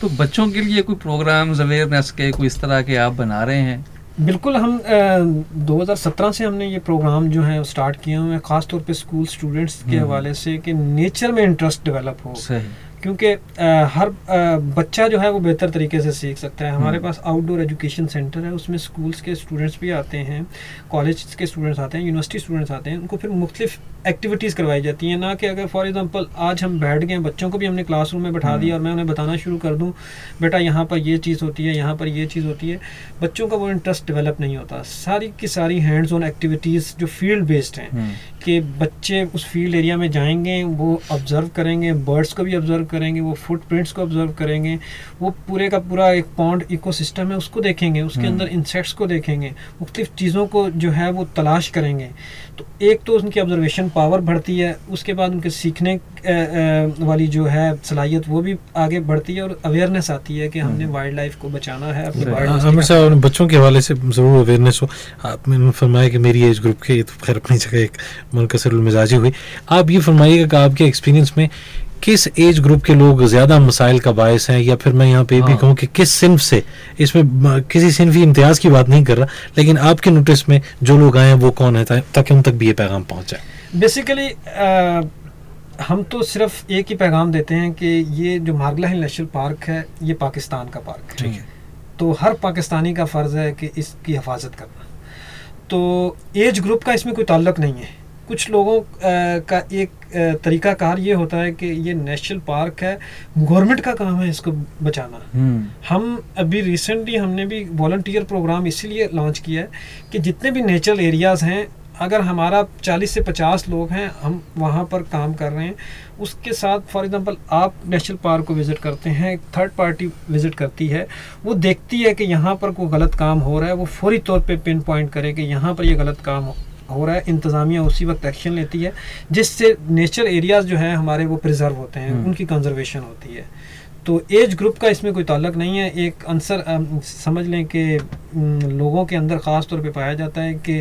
तो बच्चों के लिए कोई प्रोग्राम्स अवेयरनेस के कोई इस तरह के आप बना रहे हैं? बिल्कुल हम अ, 2017 से हमने ये प्रोग्राम जो है स्टार्ट किए हुए हैं ख़ासतौर पे स्कूल स्टूडेंट्स के हम्म। हवाले से कि नेचर में इंटरेस्ट डेवलप हो। सही। क्योंकि हर बच्चा जो है वो बेहतर तरीके से सीख सकता है। हमारे हम्म। पास आउटडोर एजुकेशन सेंटर है उसमें स्कूल्स के स्टूडेंट्स भी आते हैं कॉलेज के स्टूडेंट्स आते हैं यूनिवर्सिटी स्टूडेंट्स आते हैं उनको फिर मुख्तलिफ़ एक्टिविटीज़ करवाई जाती हैं। ना कि अगर फॉर एग्जांपल आज हम बैठ गए बच्चों को भी हमने क्लासरूम में बैठा हम्म। दिया और मैं उन्हें बताना शुरू कर दूँ बेटा यहाँ पर ये चीज़ होती है यहाँ पर ये चीज़ होती है। बच्चों का वो इंटरेस्ट डेवलप नहीं होता। सारी की सारी हैंड्स ऑन एक्टिविटीज़ जो फ़ील्ड बेस्ड हैं हम्म, कि बच्चे उस फ़ील्ड एरिया में जाएँगे वो ऑब्ज़र्व करेंगे बर्ड्स को भी ऑब्ज़र्व करेंगे वो फुटप्रिंट्स को ऑब्ज़र्व करेंगे वो पूरे का पूरा एक पॉन्ड इकोसिस्टम है उसको देखेंगे उसके हम्म। अंदर इंसेक्ट्स को देखेंगे मुख्तफ चीज़ों को जो है वो तलाश करेंगे तो एक तो उनकी ऑब्जर्वेशन पावर बढ़ती है उसके बाद उनके सीखने वाली जो है सलाहियत वो भी आगे बढ़ती है और अवेयरनेस आती है कि हमने हम्म। वाइल्ड लाइफ को बचाना है अपनी हाँ, साहब बच्चों के हवाले से ज़रूर अवेयरनेस हो। आपने फरमाया कि मेरी एज ग्रुप के ये तो खैर अपनी जगह एक मुनकसर मिजाजी हुई। आप ये फरमाइएगा कि आपके एक्सपीरियंस में किस एज ग्रुप के लोग ज़्यादा मसाइल का बायस हैं? या फिर मैं यहाँ पे ये भी हाँ। कहूँ कि किस सिंफ से? इसमें किसी सिंफी इम्तियाज़ की बात नहीं कर रहा लेकिन आपके नोटिस में जो लोग आए हैं वो कौन है ताकि उन तक भी ये पैगाम पहुँच जाए। बेसिकली हम तो सिर्फ़ एक ही पैगाम देते हैं कि ये जो मारगला हिल नेशनल पार्क है ये पाकिस्तान का पार्क है। ठीक है। तो हर पाकिस्तानी का फ़र्ज़ है कि इसकी हिफाजत करना। तो एज ग्रुप का इसमें कोई ताल्लुक नहीं है। कुछ लोगों का एक तरीका कार ये होता है कि ये नेशनल पार्क है गवर्नमेंट का काम है इसको बचाना। हम्म, हम अभी रिसेंटली हमने भी वॉल्टियर प्रोग्राम इसीलिए लॉन्च किया है कि जितने भी नेचुरल एरियाज़ हैं अगर हमारा 40 से 50 लोग हैं हम वहाँ पर काम कर रहे हैं उसके साथ फॉर एग्जांपल आप नेशनल पार्क को विज़िट करते हैं थर्ड पार्टी विज़िट करती है वो देखती है कि यहाँ पर कोई गलत काम हो रहा है वो फौरी तौर पे पिन पॉइंट करे कि यहाँ पर ये यह गलत काम हो हो रहा है इंतज़ामिया उसी वक्त एक्शन लेती है जिससे नेचर एरियाज़ जो हैं हमारे वो प्रिजर्व होते हैं हम्म। उनकी कंजर्वेशन होती है तो एज ग्रुप का इसमें कोई ताल्लक नहीं है। एक आंसर समझ लें कि लोगों के अंदर ख़ास तौर पे पाया जाता है कि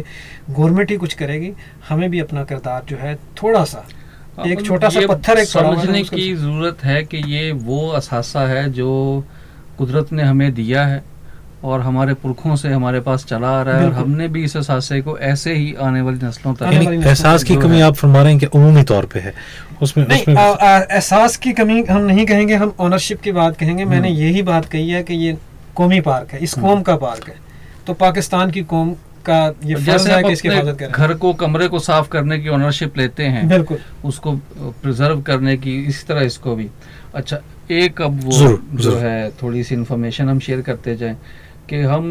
गवर्नमेंट ही कुछ करेगी हमें भी अपना किरदार जो है थोड़ा सा एक छोटा सा पत्थर एक समझने की ज़रूरत है कि ये वो असासा है जो कुदरत ने हमें दिया है। और हमारे पुरखों से हमारे पास चला आ रहा है और हमने भी इस असासे को ऐसे ही आने वाली नस्लों तक एहसास की कमी आप फरमा रहे हैं कि उमूमी तौर पे है। उसमें नहीं एहसास की कमी हम नहीं कहेंगे हम ओनरशिप की बात कहेंगे। मैंने हम्म। यही बात कही है कि ये कौमी पार्क है इस कौम का पार्क है। तो पाकिस्तान की कौम का ये जैसे है कि इसकी हिफाजत करें। घर को कमरे को साफ़ करने की ओनरशिप लेते हैं बिल्कुल। उसको प्रिजर्व करने की इसी तरह इसको भी। अच्छा एक अब वो जो है थोड़ी सी इन्फॉर्मेशन हम शेयर करते जाएँ। कि हम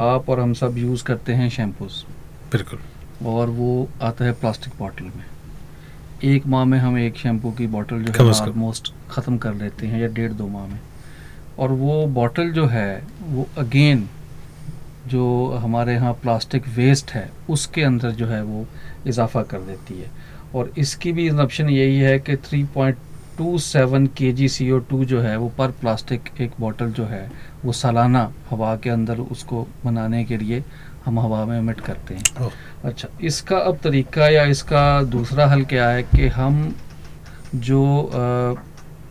आप और हम सब यूज़ करते हैं शैम्पूस बिल्कुल। और वो आता है प्लास्टिक बॉटल में। एक माह में हम एक शैम्पू की बॉटल जो है ऑलमोस्ट ख़त्म कर लेते हैं या डेढ़ दो माह में। और वो बॉटल जो है वो अगेन जो हमारे यहाँ प्लास्टिक वेस्ट है उसके अंदर जो है वो इजाफा कर देती है। और इसकी भी ऑप्शन यही है कि 3.27 केजी CO2 जो है वो पर प्लास्टिक एक बोतल जो है वो सालाना हवा के अंदर उसको बनाने के लिए हम हवा में एमिट करते हैं। अच्छा इसका अब तरीका या इसका दूसरा हल क्या है कि हम जो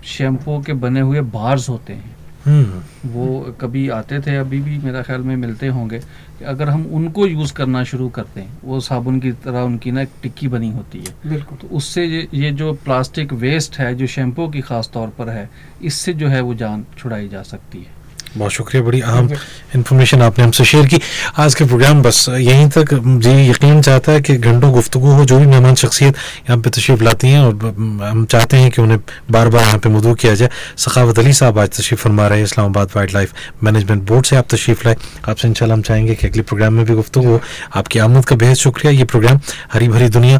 शैम्पू के बने हुए बार्स होते हैं हम्म। वो कभी आते थे अभी भी मेरा ख्याल में मिलते होंगे कि अगर हम उनको यूज़ करना शुरू करते हैं वो साबुन की तरह उनकी ना एक टिक्की बनी होती है। बिल्कुल। तो उससे ये, ये जो प्लास्टिक वेस्ट है जो शैम्पू की ख़ास तौर पर है इससे जो है वो जान छुड़ाई जा सकती है। बहुत शुक्रिया, बड़ी अहम इन्फॉर्मेशन आपने हमसे शेयर की। आज के प्रोग्राम बस यहीं तक। जी, यकीन चाहता है कि घंटों गुफ्तु हो, जो भी मेहमान शख्सियत यहाँ पे तशरीफ़ लाती हैं और हम चाहते हैं कि उन्हें बार बार यहाँ पे मदू किया जाए। सखावत अली साहब आज तशरीफ़ फरमा रहे हैं, Islamabad wild life management board से आप तशरीफ़ लाए। आपसे इंशाल्लाह हम चाहेंगे कि अगले प्रोग्राम में भी गुफ्तु हो। आपकी आमद का बेहद शुक्रिया। ये प्रोग्राम हरी भरी दुनिया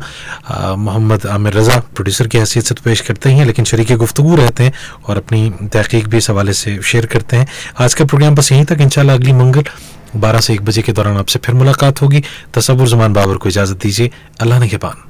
मोहम्मद आमिर रज़ा प्रोड्यूसर की हैसियत से तो पेश करते ही लेकिन शरीक गुफ्तु रहते हैं और अपनी तहकीक भी इस हवाले से शेयर करते हैं। आज का प्रोग्राम बस यहीं तक। इंशाल्लाह अगली मंगल बारह से एक बजे के दौरान आपसे फिर मुलाकात होगी। तस्वुर जमान बाबर को इजाज़त दीजिए। अल्लाह ने के पान